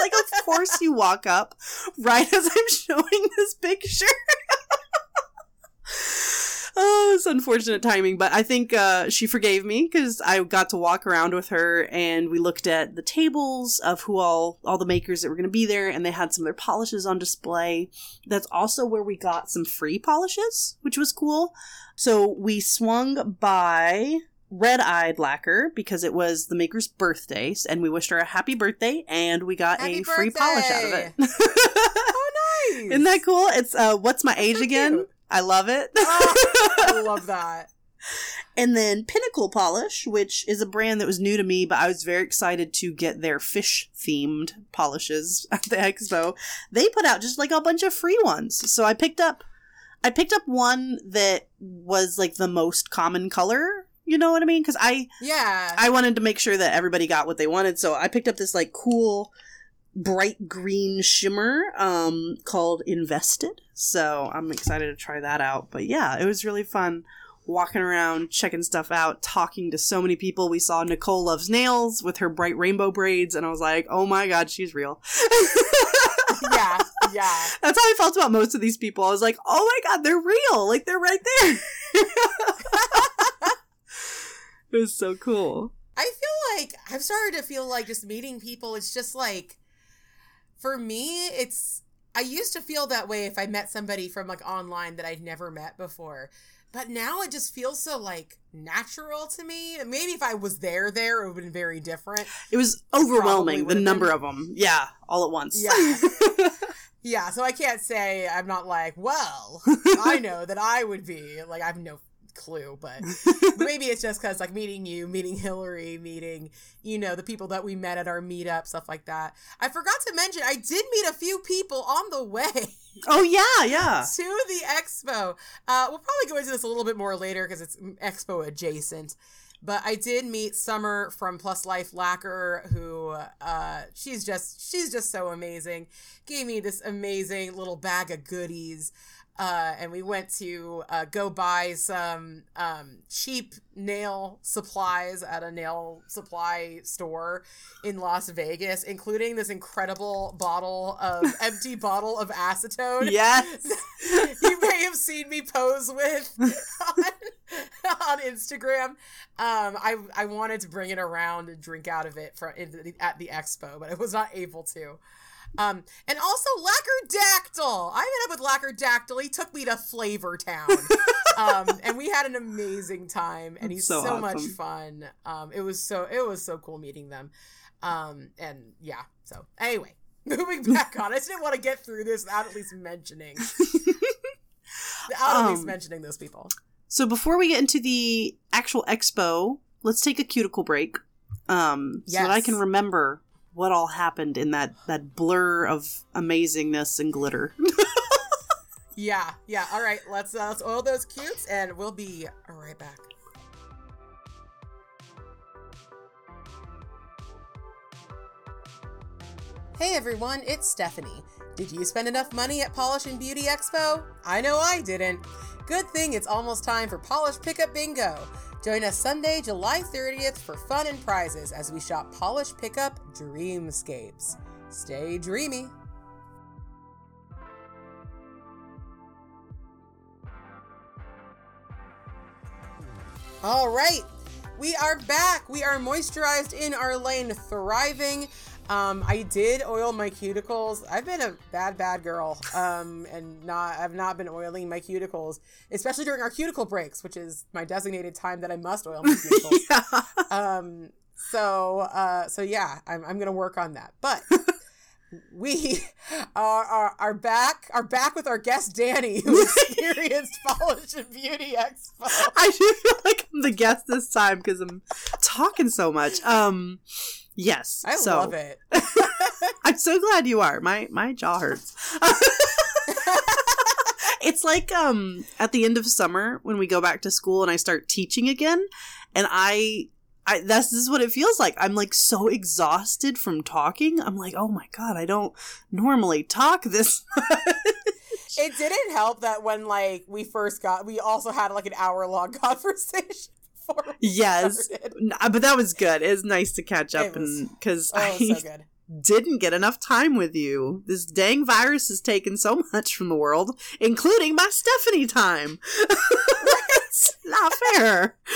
like, of course you walk up right as I'm showing this picture. oh, it's unfortunate timing, but I think uh, she forgave me because I got to walk around with her and we looked at the tables of who all all the makers that were going to be there, and they had some of their polishes on display. That's also where we got some free polishes, which was cool. So we swung by Red Eyed Lacquer because it was the maker's birthday, and we wished her a happy birthday, and we got happy a birthday. free polish out of it. oh, nice! Isn't that cool? It's uh, what's my age so again? Cute. I love it. oh, I love that. And then Pinnacle Polish, which is a brand that was new to me, but I was very excited to get their fish themed polishes at the expo. They put out just like a bunch of free ones. So I picked up I picked up one that was like the most common color. You know what I mean? Because I yeah I wanted to make sure that everybody got what they wanted, so I picked up this like cool bright green shimmer um called Invested. So I'm excited to try that out. But yeah, it was really fun walking around, checking stuff out, talking to so many people. We saw Nicole Loves Nails with her bright rainbow braids, and I was like, oh my god, she's real. yeah, yeah. That's how I felt about most of these people. I was like, oh my god, they're real. Like they're right there. it was so cool. I feel like I've started to feel like just meeting people, it's just like for me, it's I used to feel that way if I met somebody from like online that I'd never met before. But now it just feels so like natural to me. Maybe if I was there, there it would have been very different. It was overwhelming the number been. of them. Yeah, all at once. Yeah. yeah, so I can't say I'm not like, well, I know that I would be like I have no clue, but, maybe it's just because like meeting you, meeting Hillary, meeting you know the people that we met at our meetup, stuff like that. I forgot to mention I did meet a few people on the way. Oh yeah, yeah. to the expo. Uh, we'll probably go into this a little bit more later because it's expo adjacent. But I did meet Summer from Plus Life Lacquer, who uh, she's just she's just so amazing. Gave me this amazing little bag of goodies. Uh, and we went to uh, go buy some um, cheap nail supplies at a nail supply store in Las Vegas, including this incredible bottle of empty bottle of acetone. Yes, you may have seen me pose with on, on Instagram. Um, I I wanted to bring it around and drink out of it for, the, at the expo, but I was not able to. Um, and also Lacquer Dactyl. I met up with Lacquer Dactyl. He took me to Flavor Town. um, and we had an amazing time and he's so, so awesome. much fun. Um, it was so it was so cool meeting them. Um, and yeah, so anyway, moving back on. I just didn't want to get through this without at least mentioning without at least um, mentioning those people. So before we get into the actual expo, let's take a cuticle break. Um, yes. so that I can remember what all happened in that that blur of amazingness and glitter. yeah, yeah. All right, let's uh, let's oil those cutes, and we'll be right back. Hey everyone, it's Stephanie. Did you spend enough money at Polish and Beauty Expo? I know I didn't. Good thing it's almost time for Polish Pickup Bingo. Join us Sunday, July 30th for fun and prizes as we shop Polish Pickup Dreamscapes. Stay dreamy. All right, we are back. We are moisturized in our lane, thriving. Um, I did oil my cuticles. I've been a bad, bad girl, um, and not I've not been oiling my cuticles, especially during our cuticle breaks, which is my designated time that I must oil my cuticles. yeah. Um, so, uh, so yeah, I'm I'm gonna work on that. But we are, are are back are back with our guest Danie, who experienced Polish and Beauty Expo. I do feel like I'm the guest this time because I'm talking so much. Um, yes, I so, love it. I'm so glad you are. My my jaw hurts. it's like um at the end of summer when we go back to school and I start teaching again, and I. I, this is what it feels like. I'm like so exhausted from talking. I'm like, oh my god, I don't normally talk this It didn't help that when like we first got, we also had like an hour long conversation. Before Yes, started. Uh, but that was good. It was nice to catch up was- and because Oh, I so good. didn't get enough time with you. This dang virus has taken so much from the world, including my Stephanie time. it's not fair.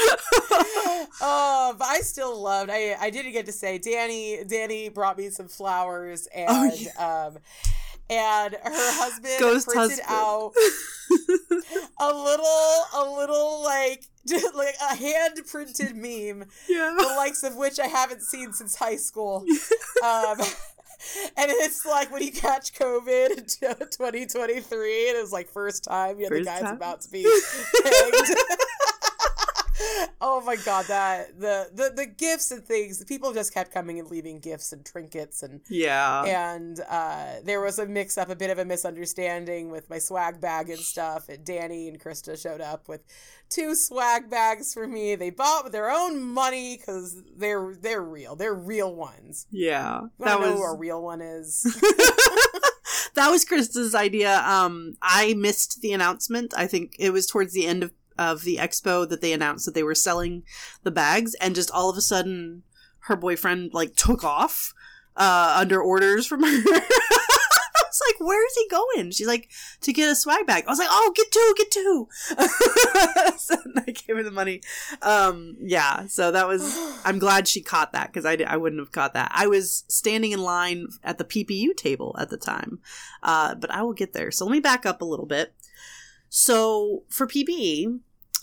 oh, but I still loved. I I didn't get to say Danie. Danie brought me some flowers and Oh, um, and her husband Ghost printed husband. out a little a little like like a hand printed meme yeah. the likes of which I haven't seen since high school. Um, and it's like when you catch COVID in 2023, and it's like first time, yeah, the guy's time. about to be. Oh my god, that the, the the gifts and things. People just kept coming and leaving gifts and trinkets and Yeah. and uh, there was a mix up, a bit of a misunderstanding with my swag bag and stuff. And Danie and Krista showed up with two swag bags for me. They bought with their own money because they're they're real. They're real ones. Yeah. You That know was who a real one is? that was Krista's idea. Um, I missed the announcement. I think it was towards the end of, of the expo that they announced that they were selling the bags, and just all of a sudden, her boyfriend like took off uh, under orders from her. I was like, "Where is he going?" She's like, "To get a swag bag." I was like, "Oh, get two, get two. so I gave her the money. Um, yeah. So that was. I'm glad she caught that because I, I wouldn't have caught that. I was standing in line at the PPU table at the time, uh, but I will get there. So let me back up a little bit. So for PBE,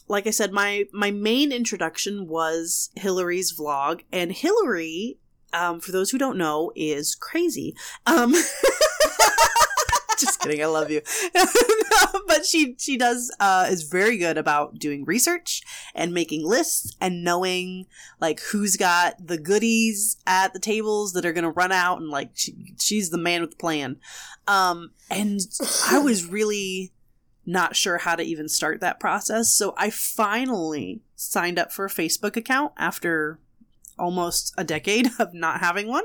like I said, my my main introduction was Hillary's vlog, and Hillary, um, for those who don't know, is crazy. Um, just kidding. I love you. but she she does uh, is very good about doing research and making lists and knowing like who's got the goodies at the tables that are gonna run out and like she, she's the man with the plan. Um, and I was really not sure how to even start that process, so I finally signed up for a Facebook account after almost a decade of not having one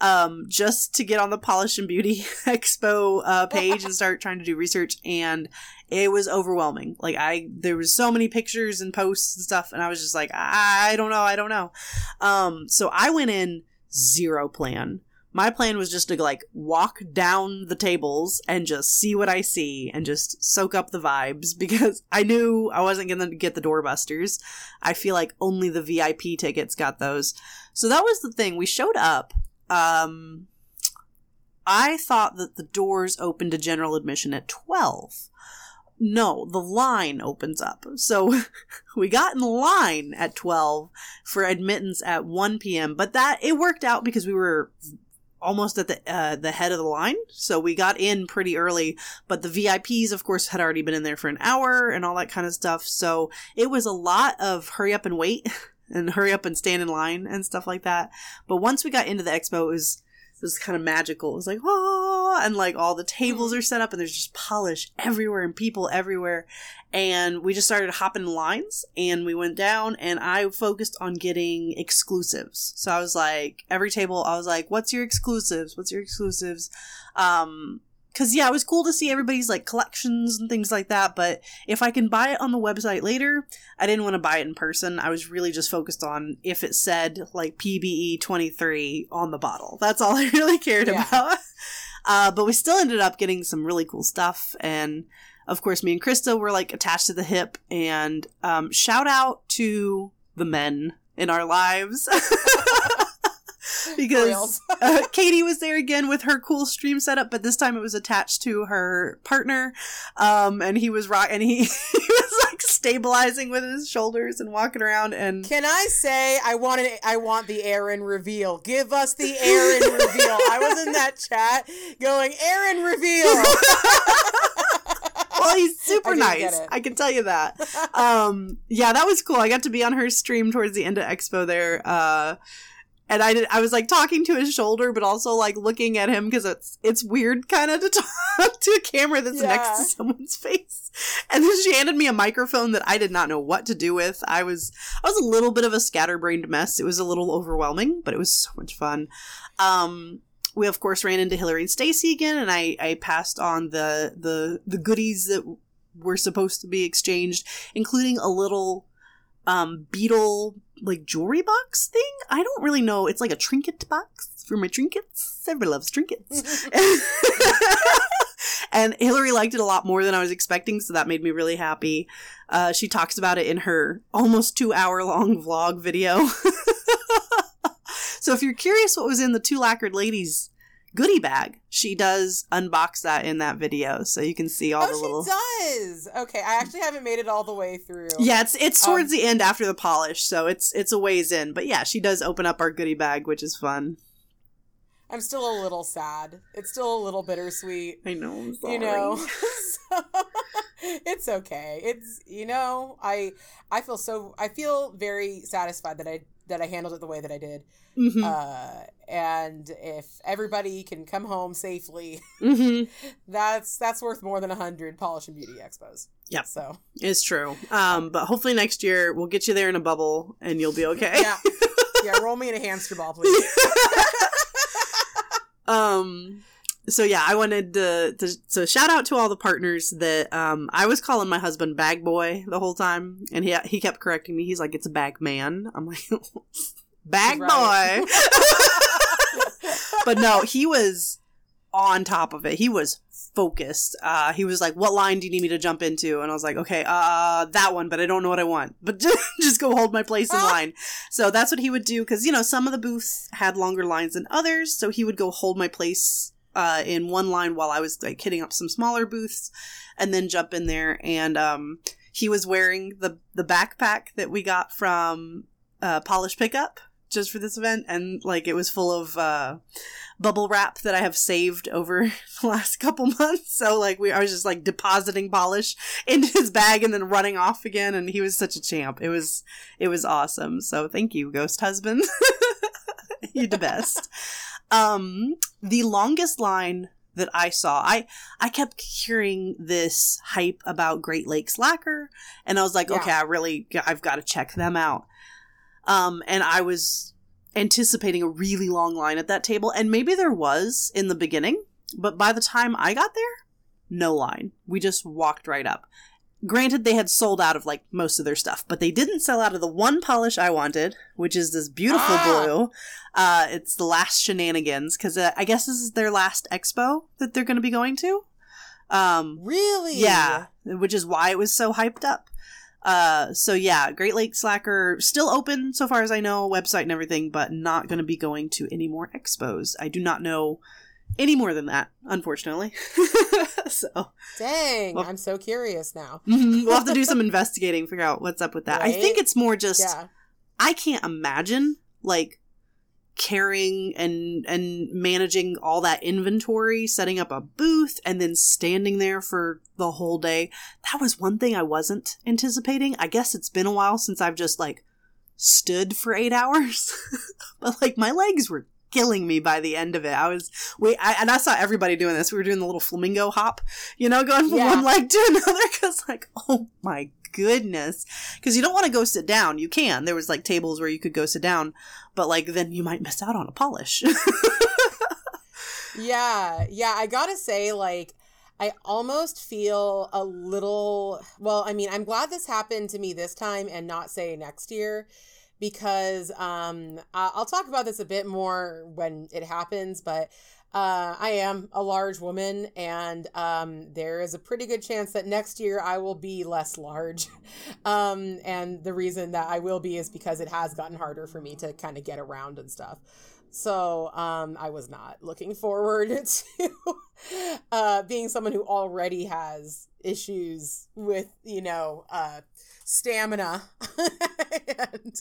um, just to get on the Polish and Beauty Expo uh, page and start trying to do research. And it was overwhelming. Like I, there was so many pictures and posts and stuff, and I was just like, I, don't know, I don't know. Um, so I went in zero plan. My plan was just to like walk down the tables and just see what I see and just soak up the vibes because I knew I wasn't going to get the doorbusters. I feel like only the VIP tickets got those. So that was the thing. We showed up um I thought that the doors opened to general admission at 12. No, the line opens up. So we got in line at 12 for admittance at 1 p.m., but that it worked out because we were almost at the uh, the head of the line. So we got in pretty early, but the VIPs of course had already been in there for an hour and all that kind of stuff. So it was a lot of hurry up and wait and hurry up and stand in line and stuff like that. But once we got into the expo, it was it was kind of magical. It was like, oh, and like all the tables are set up and there's just polish everywhere and people everywhere. And we just started hopping lines and we went down and I focused on getting exclusives. So I was like, every table, I was like, what's your exclusives? What's your exclusives? Um, Cause yeah, it was cool to see everybody's like collections and things like that. But if I can buy it on the website later, I didn't want to buy it in person. I was really just focused on if it said like PBE twenty three on the bottle. That's all I really cared Yeah. about. Uh, but we still ended up getting some really cool stuff, and of course, me and Krista were like attached to the hip. And um, shout out to the men in our lives. because uh, Katie was there again with her cool stream setup, but this time it was attached to her partner, um, and he was rock and he, he was like stabilizing with his shoulders and walking around. And can I say I want an, I want the Aaron reveal? Give us the Aaron reveal. I was in that chat going Aaron reveal. well, he's super I nice. I can tell you that. Um, yeah, that was cool. I got to be on her stream towards the end of Expo there. Uh, and I did, I was like talking to his shoulder, but also like looking at him because it's it's weird kind of to talk to a camera that's yeah. next to someone's face. And then she handed me a microphone that I did not know what to do with. I was I was a little bit of a scatterbrained mess. It was a little overwhelming, but it was so much fun. Um, we of course ran into Hillary and Stacy again, and I I passed on the the the goodies that were supposed to be exchanged, including a little um beetle like jewelry box thing. I don't really know. It's like a trinket box for my trinkets. Everybody loves trinkets. and Hillary liked it a lot more than I was expecting, so that made me really happy. Uh, she talks about it in her almost two hour long vlog video. so if you're curious what was in the two lacquered ladies goodie bag. She does unbox that in that video, so you can see all oh, the little. she does. Okay, I actually haven't made it all the way through. Yeah, it's it's towards um, the end after the polish, so it's it's a ways in. But yeah, she does open up our goodie bag, which is fun. I'm still a little sad. It's still a little bittersweet. I know. You know, so, it's okay. It's you know, I I feel so I feel very satisfied that I that I handled it the way that I did. Mm-hmm. Uh, and if everybody can come home safely, mm-hmm. that's that's worth more than a hundred polish and beauty expos. Yeah, so it's true. Um, but hopefully next year we'll get you there in a bubble and you'll be okay. yeah, yeah. Roll me in a hamster ball, please. um so yeah, I wanted to, to so shout out to all the partners that um I was calling my husband bag boy the whole time and he he kept correcting me. He's like it's a bag man. I'm like bag boy. but no, he was on top of it. He was focused. Uh, he was like, "What line do you need me to jump into?" And I was like, "Okay, uh, that one, but I don't know what I want. But just go hold my place in line." So that's what he would do because you know some of the booths had longer lines than others, so he would go hold my place uh, in one line while I was like hitting up some smaller booths, and then jump in there. And um, he was wearing the the backpack that we got from uh, Polish Pickup just for this event, and like it was full of uh, bubble wrap that I have saved over the last couple months. So like we, I was just like depositing polish into his bag and then running off again, and he was such a champ. It was it was awesome. So thank you, Ghost Husband. You're the best. Um, the longest line that I saw, I I kept hearing this hype about Great Lakes Lacquer, and I was like, yeah. okay, I really I've got to check them out. Um, and I was anticipating a really long line at that table, and maybe there was in the beginning, but by the time I got there, no line. We just walked right up. Granted, they had sold out of like most of their stuff, but they didn't sell out of the one polish I wanted, which is this beautiful ah. blue. Uh, it's the last shenanigans because uh, I guess this is their last expo that they're going to be going to. Um, really? Yeah, which is why it was so hyped up. Uh, so yeah, Great Lakes Lacquer still open so far as I know, website and everything, but not going to be going to any more expos. I do not know any more than that, unfortunately. so dang, well, I'm so curious now. Mm-hmm. we'll have to do some investigating, figure out what's up with that. Right? I think it's more just yeah. I can't imagine like carrying and and managing all that inventory, setting up a booth, and then standing there for the whole day. That was one thing I wasn't anticipating. I guess it's been a while since I've just like stood for eight hours, but like my legs were killing me by the end of it. I was we I, and I saw everybody doing this. We were doing the little flamingo hop, you know, going from yeah. one leg to another because like, oh my goodness, because you don't want to go sit down. You can. There was like tables where you could go sit down, but like then you might miss out on a polish. yeah, yeah. I gotta say, like. I almost feel a little well, I mean, I'm glad this happened to me this time and not say next year because um, I'll talk about this a bit more when it happens, but uh, I am a large woman, and um, there is a pretty good chance that next year I will be less large. um, and the reason that I will be is because it has gotten harder for me to kind of get around and stuff. So um, I was not looking forward to uh, being someone who already has issues with, you know, uh, stamina and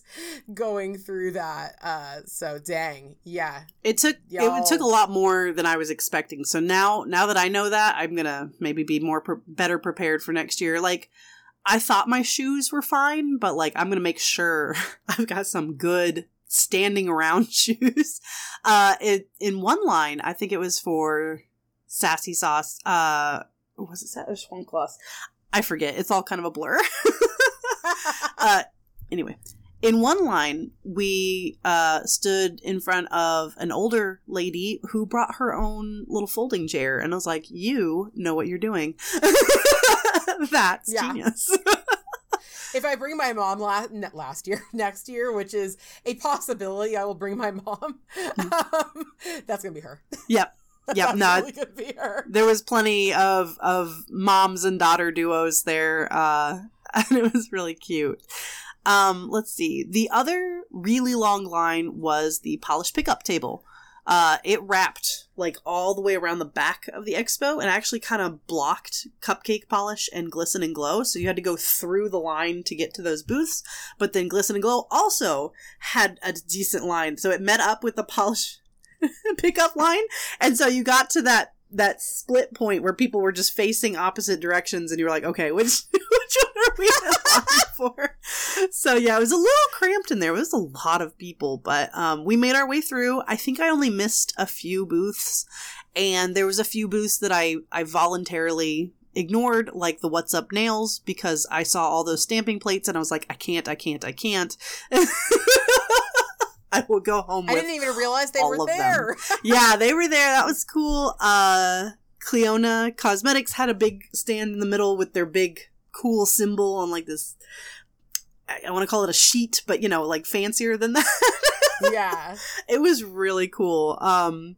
going through that. Uh, so dang, yeah. It took it, it, took a lot more than I was expecting. So now now that I know that, I'm gonna maybe be more pre- better prepared for next year. Like I thought my shoes were fine, but like I'm gonna make sure I've got some good standing around shoes. Uh, it, in one line, I think it was for Sassy Sauce. Uh, was it Sassy Schwankloss? I forget. It's all kind of a blur. Uh, anyway, in one line, we uh, stood in front of an older lady who brought her own little folding chair, and I was like, "You know what you're doing. That's genius." if I bring my mom last last year, next year, which is a possibility, I will bring my mom. Mm-hmm. Um, that's gonna be her. Yep. Yep, no, really there was plenty of of moms and daughter duos there, uh, and it was really cute. Um, let's see. The other really long line was the polished pickup table. Uh, it wrapped like all the way around the back of the expo and actually kind of blocked cupcake polish and glisten and glow. So you had to go through the line to get to those booths. But then glisten and glow also had a decent line. So it met up with the polish pickup line. And so you got to that that split point where people were just facing opposite directions and you were like, okay, which which one are we for? So yeah, it was a little cramped in there. It was a lot of people, but um, we made our way through. I think I only missed a few booths, and there was a few booths that I I voluntarily ignored, like the What's Up Nails, because I saw all those stamping plates and I was like, I can't, I can't, I can't. I will go home. I didn't even realize they were there. yeah, they were there. That was cool. Uh, Clionadh Cosmetics had a big stand in the middle with their big cool symbol on like this. I want to call it a sheet, but you know, like fancier than that. yeah, it was really cool. Um,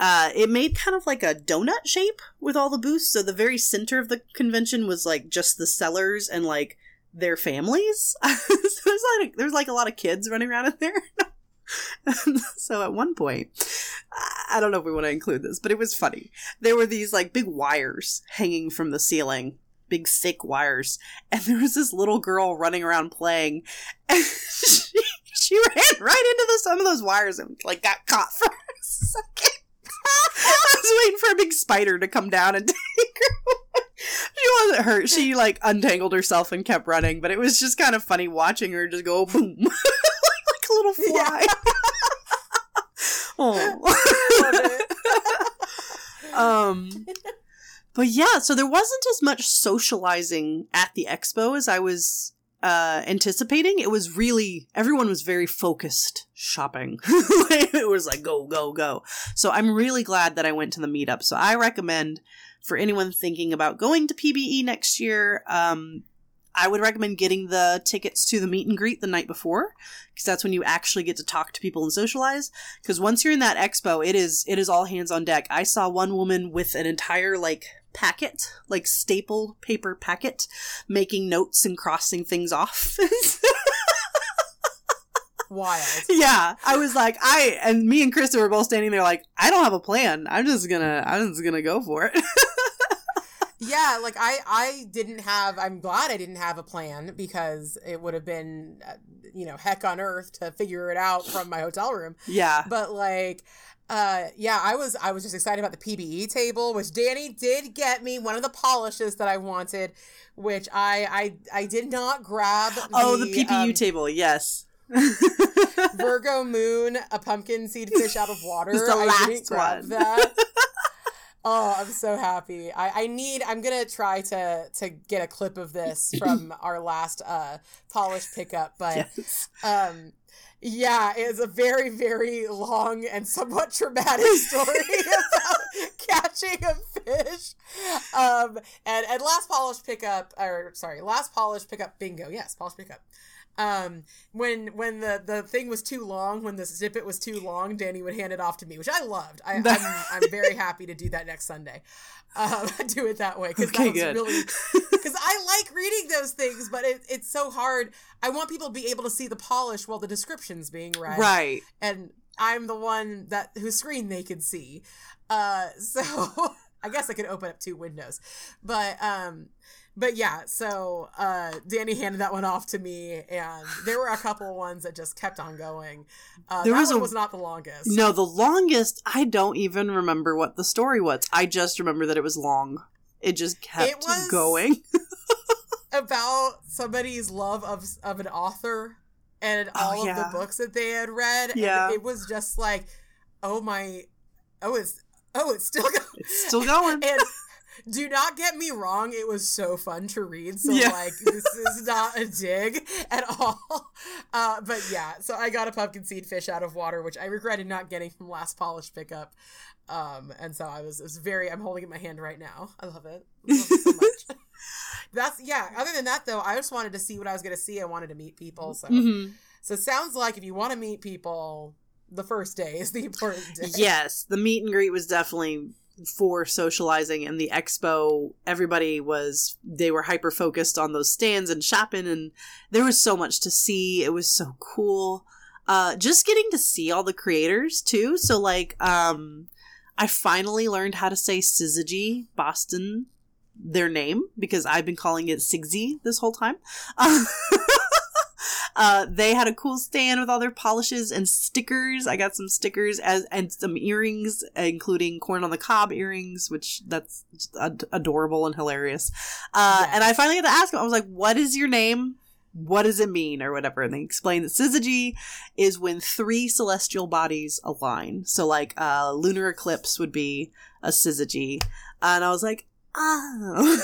uh, it made kind of like a donut shape with all the booths. So the very center of the convention was like just the sellers and like their families. so there's like there's like a lot of kids running around in there. so at one point, I don't know if we want to include this, but it was funny. There were these like big wires hanging from the ceiling, big thick wires, and there was this little girl running around playing, and she, she ran right into the, some of those wires and like got caught for a second. I was waiting for a big spider to come down and take her. she wasn't hurt. She like untangled herself and kept running, but it was just kind of funny watching her just go boom little fly. oh. um but yeah, so there wasn't as much socializing at the expo as I was uh, anticipating. It was really everyone was very focused shopping. it was like go go go. So I'm really glad that I went to the meetup. So I recommend for anyone thinking about going to PBE next year, um, I would recommend getting the tickets to the meet and greet the night before because that's when you actually get to talk to people and socialize because once you're in that expo it is it is all hands on deck. I saw one woman with an entire like packet, like stapled paper packet, making notes and crossing things off. Wild. Yeah. I was like, I and me and Krista were both standing there like, I don't have a plan. I'm just gonna I'm just gonna go for it. yeah like i i didn't have i'm glad i didn't have a plan because it would have been uh, you know heck on earth to figure it out from my hotel room. Yeah. But like uh yeah i was i was just excited about the pbe table which danie did get me one of the polishes that i wanted which i i i did not grab oh the ppu um, table yes. Virgo moon a pumpkin seed fish out of water. the I last one. that Oh, I'm so happy. I, I need I'm gonna try to to get a clip of this from our last uh polish pickup, but yes. um yeah, it's a very, very long and somewhat traumatic story about catching a fish. Um and, and last polish pickup or sorry, last polish pickup bingo, yes, polish pickup um when when the the thing was too long when the snippet was too long danie would hand it off to me which i loved. I, am I'm, I'm very happy to do that next sunday. Um do it that way because okay, that was good. really because i like reading those things but it, it's so hard. I want people to be able to see the polish while the description's being read. Right. And I'm the one that whose screen they could see. Uh, so I guess I could open up two windows, but um, but yeah. So uh, Danie handed that one off to me, and there were a couple ones that just kept on going. Uh, There that was one a- was not the longest. No, the longest, I don't even remember what the story was. I just remember that it was long. It just kept It going. about somebody's love of of an author and Oh, all of the books that they had read. and Yeah. it was just like, oh my, oh it's oh it's still going. It's still going. and do not get me wrong, it was so fun to read. So Yeah. like this is not a dig at all. Uh, but yeah, so I got a pumpkin seed fish out of water, which I regretted not getting from last polish pickup. Um, and so I was, it was very. I'm holding it in my hand right now. I love it. I love it so much. That's yeah. Other than that, though, I just wanted to see what I was going to see. I wanted to meet people. So, hmm so sounds like if you want to meet people, the first day is the important day. Yes, the meet and greet was definitely for socializing, and the expo, everybody was, they were hyper focused on those stands and shopping, and there was so much to see. It was so cool. Uh, just getting to see all the creators too. So, like, um, I finally learned how to say Syzygy Boston, their name, because I've been calling it Sigsy this whole time. Uh, they had a cool stand with all their polishes and stickers. I got some stickers as and some earrings, including corn on the cob earrings, which that's ad- adorable and hilarious. Uh, And I finally got to ask them. I was like, "What is your name? What does it mean, or whatever?" And they explained that syzygy is when three celestial bodies align. So, like, uh, lunar eclipse would be a syzygy, and I was like. Oh,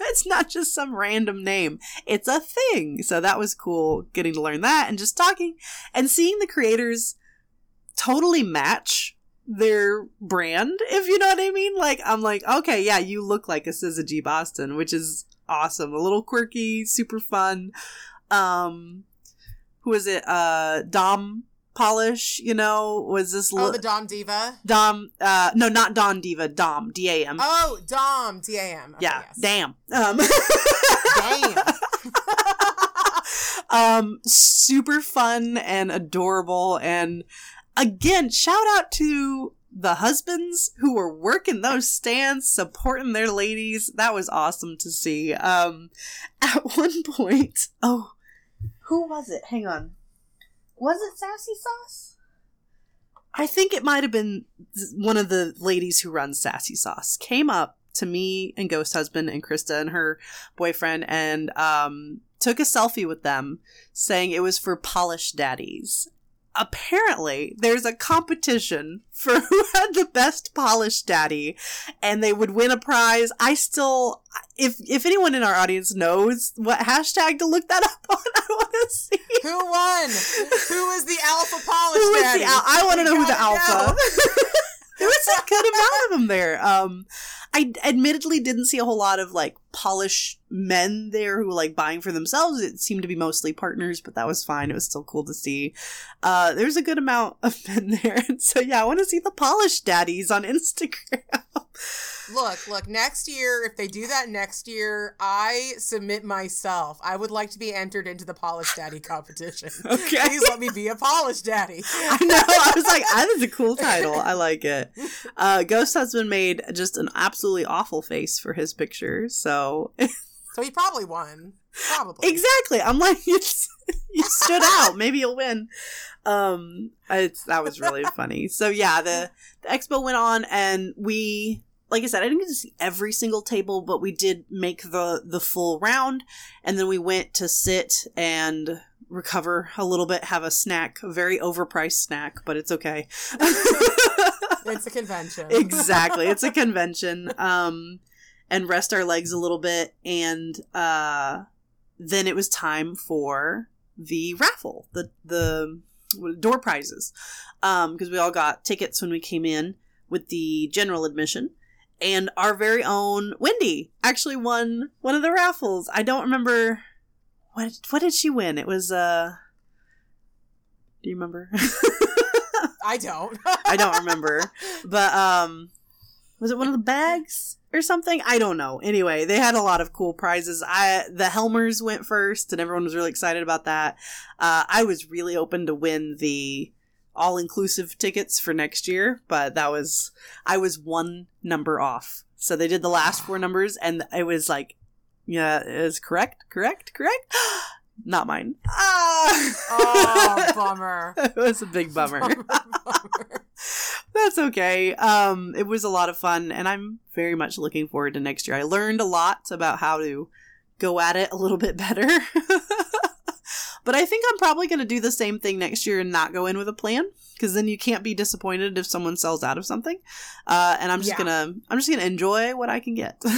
it's not just some random name it's a thing. So that was cool getting to learn that and just talking and seeing the creators totally match their brand, if you know what I mean. Like, I'm like, okay, yeah, you look like a Syzygy Boston, which is awesome. A little quirky, super fun. Um, who is it? Uh, Dom Polish, you know, was this Oh, li- the Dom Diva. Dom, uh, no, not Dom Diva, Dom, D A M. Oh, Dom D A M. Okay, yeah, yes. damn. Um, Damn. um super fun and adorable and again shout out to the husbands who were working those stands supporting their ladies that was awesome to see um at one point oh who was it hang on was it sassy sauce i think it might have been one of the ladies who runs sassy sauce came up to me and ghost husband and krista and her boyfriend and um took a selfie with them saying it was for Polish daddies. Apparently, there's a competition for who had the best polished daddy and they would win a prize. I still if if anyone in our audience knows what hashtag to look that up on, I want to see. Who won? Who is the alpha polish Who is daddy? the al- I want to know who the alpha. there was a good amount of them there. Um, I admittedly didn't see a whole lot of like polish men there who were like buying for themselves. It seemed to be mostly partners, but that was fine. It was still cool to see. Uh, there's a good amount of men there, and so yeah, I want to see the polish daddies on Instagram. Look, look, next year, if they do that next year, I submit myself. I would like to be entered into the Polish Daddy competition. Okay. Please let me be a Polish Daddy. I know. I was like, that is a cool title. I like it. Uh, Ghost Husband made just an absolutely awful face for his picture. So So he probably won. Probably. exactly, I'm like, it's, you stood out. Maybe you'll win. Um, it's that was really funny. So yeah, the the expo went on, and we. Like I said, I didn't get to see every single table, but we did make the the full round, and then we went to sit and recover a little bit, have a snack, a very overpriced snack, but it's okay. It's a convention. exactly. It's a convention. Um and rest our legs a little bit and uh then it was time for the raffle, the the door prizes. Um because we all got tickets when we came in with the general admission and our very own Wendy actually won one of the raffles. I don't remember what what did she win? It was uh Do you remember? I don't. I don't remember. But um was it one of the bags or something? I don't know. Anyway, they had a lot of cool prizes. I the Helmers went first and everyone was really excited about that. Uh I was really open to win the all inclusive tickets for next year, but that was I was one number off. So they did the last four numbers, and it was like, yeah, it was correct, correct, correct. Not mine. Ah! Oh, bummer. it was a big bummer. Bummer, bummer. That's okay. Um, it was a lot of fun, and I'm very much looking forward to next year. I learned a lot about how to go at it a little bit better. but I think I'm probably going to do the same thing next year and not go in with a plan because then you can't be disappointed if someone sells out of something. Uh, and I'm just Yeah. gonna I'm just gonna enjoy what I can get.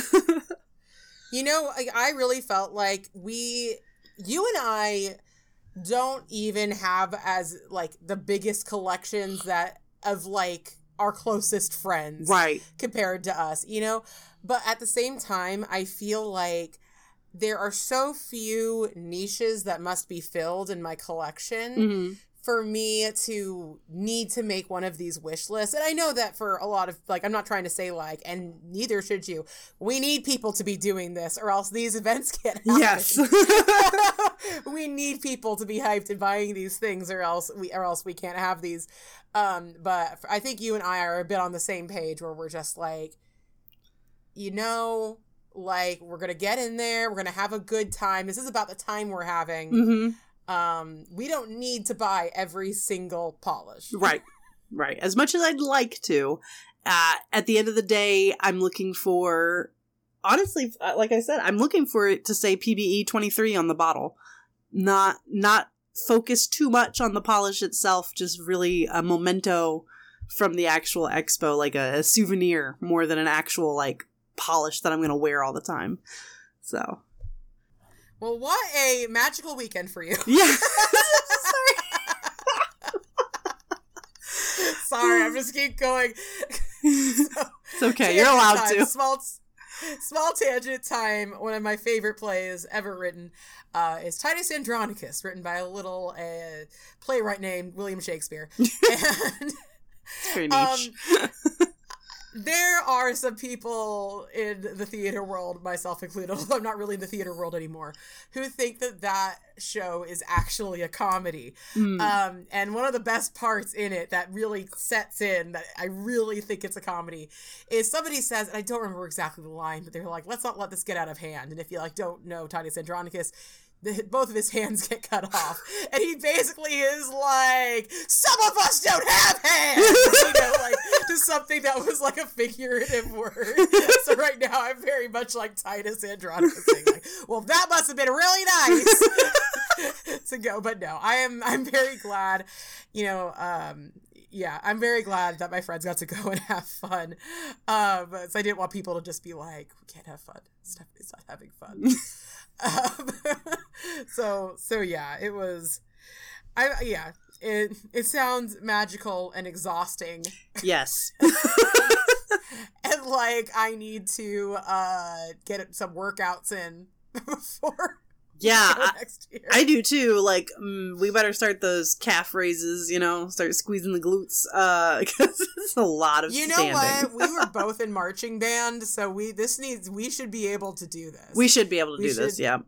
You know, I, I really felt like we, you and I, don't even have as like the biggest collections that of like our closest friends right. compared to us, you know? But at the same time, I feel like there are so few niches that must be filled in my collection hmm for me to need to make one of these wish lists. And I know that for a lot of like I'm not trying to say like and neither should you. We need people to be doing this or else these events can't happen. Yes. we need people to be hyped and buying these things or else we or else we can't have these. Um but I think you and I are a bit on the same page where we're just like you know like we're going to get in there, we're going to have a good time. This is about the time we're having hmm um we don't need to buy every single polish Right. Right. As much as I'd like to, uh, at the end of the day, I'm looking for, honestly, uh, like I said, I'm looking for it to say PBE 23 on the bottle. Not, not focus too much on the polish itself, just really a memento from the actual expo, like a, a souvenir more than an actual, like, polish that I'm going to wear all the time. So, well what a magical weekend for you yeah. sorry Sorry, i'm just keep going it's okay. You're allowed time. to. small small tangent time one of my favorite plays ever written uh, is titus andronicus written by a little uh, playwright named william shakespeare and It's very niche. Um, there are some people in the theater world, myself included, although I'm not really in the theater world anymore, who think that that show is actually a comedy. Hmm. Um, and one of the best parts in it that really sets in that I really think it's a comedy is somebody says, and I don't remember exactly the line, but they're like, "Let's not let this get out of hand." And if you like don't know Titus Andronicus. Both of his hands get cut off, and he basically is like, "Some of us don't have hands," you know, like to something that was like a figurative word. so right now, I'm very much like Titus Andronicus, saying like, "Well, that must have been really nice." to go but no i am i'm very glad you know um yeah i'm very glad that my friends got to go and have fun. Um so i didn't want people to just be like we can't have fun. Stephanie's not having fun um, so so yeah it was i yeah it it sounds magical and exhausting yes. and like i need to uh get some workouts in before Yeah. year I do too. Like, mm, we better start those calf raises. You know, start squeezing the glutes. Uh, because it's a lot of You know standing. what? We were both in marching band, so we this needs we should be able to do this. We should be able to We do this. Yeah.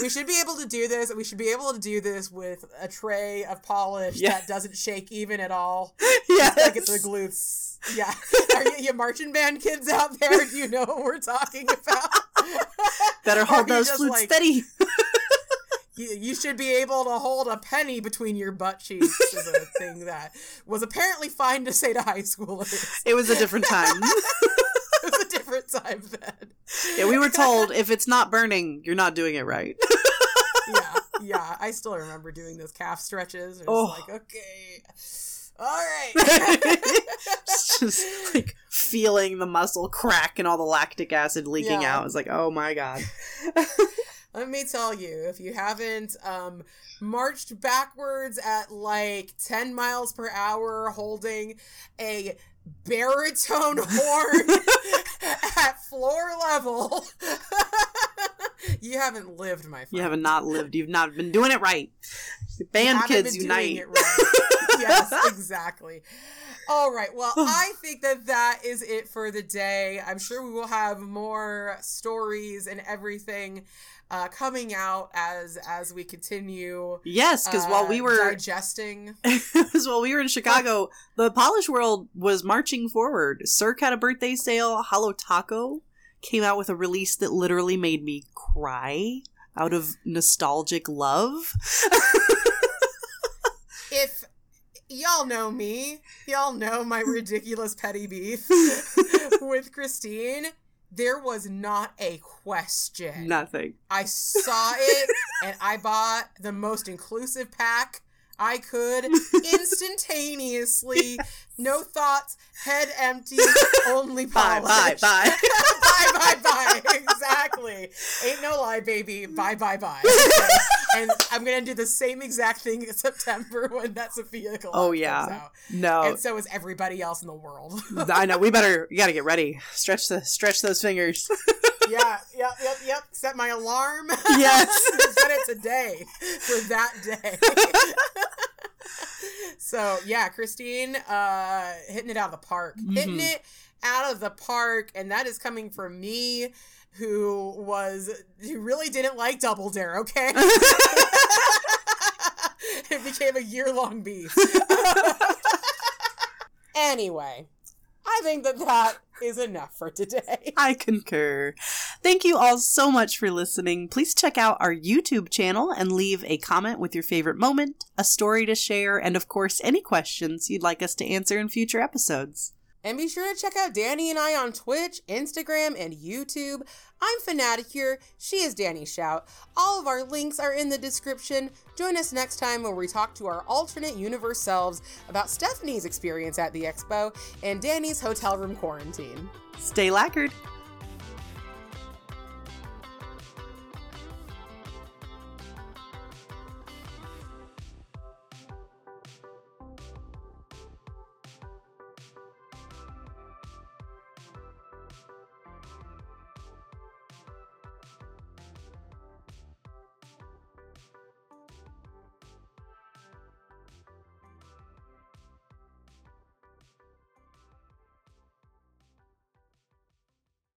We should be able to do this. We should be able to do this with a tray of polish that doesn't shake even at all. Yeah, Like it's the glutes. Yeah. Are you, you marching band kids out there? Do you know what we're talking about? Better hold those flutes like, steady. You, you should be able to hold a penny between your butt cheeks is a thing that was apparently fine to say to high schoolers. It was a different time. It was a different time then. yeah, we were told if it's not burning, you're not doing it right. yeah, yeah. I still remember doing those calf stretches. It was Oh. like, okay, all right. Just like feeling the muscle crack and all the lactic acid leaking Yeah. out. It's like, oh my god. Let me tell you, if you haven't um, marched backwards at like 10 miles per hour holding a baritone horn at floor level, you haven't lived, my friend. You have not lived. You've not been doing it right. Band haven't kids unite. doing it right. yes, exactly. All right. Well, I think that that is it for the day. I'm sure we will have more stories and everything uh, coming out as as we continue. Yes, because uh, while we were digesting, because while we were in Chicago, the Polish world was marching forward. Cirque had a birthday sale. Holo Taco came out with a release that literally made me cry out of nostalgic love. if y'all know me, y'all know my ridiculous petty beef with Cristine. There was not a question. Nothing. I saw it and I bought the most inclusive pack I could instantaneously. No thoughts, head empty, only Bye, bye, bye. bye, bye, bye. Exactly. Ain't no lie, baby. Bye, bye, bye. Okay. And I'm gonna do the same exact thing in September when that's a vehicle. Oh yeah. No. And so is everybody else in the world. I know. We better. You got to get ready. Stretch the stretch those fingers. Yeah, yep, yep, yep. Set my alarm. Yes. Set it today for that day. so yeah, Cristine, uh, hitting it out of the park, hitting Mhm. it out of the park, and that is coming from me, who was who really didn't like Double Dare. Okay. it became a year long beef. anyway, I think that that is enough for today. I concur. Thank you all so much for listening. Please check out our YouTube channel and leave a comment with your favorite moment, a story to share, and of course, any questions you'd like us to answer in future episodes. And be sure to check out Danie and I on Twitch, Instagram, and YouTube. I'm Fanaticure. She is Danie Shout. All of our links are in the description. Join us next time where we talk to our alternate universe selves about Stephanie's experience at the expo and Danie's hotel room quarantine. Stay lacquered.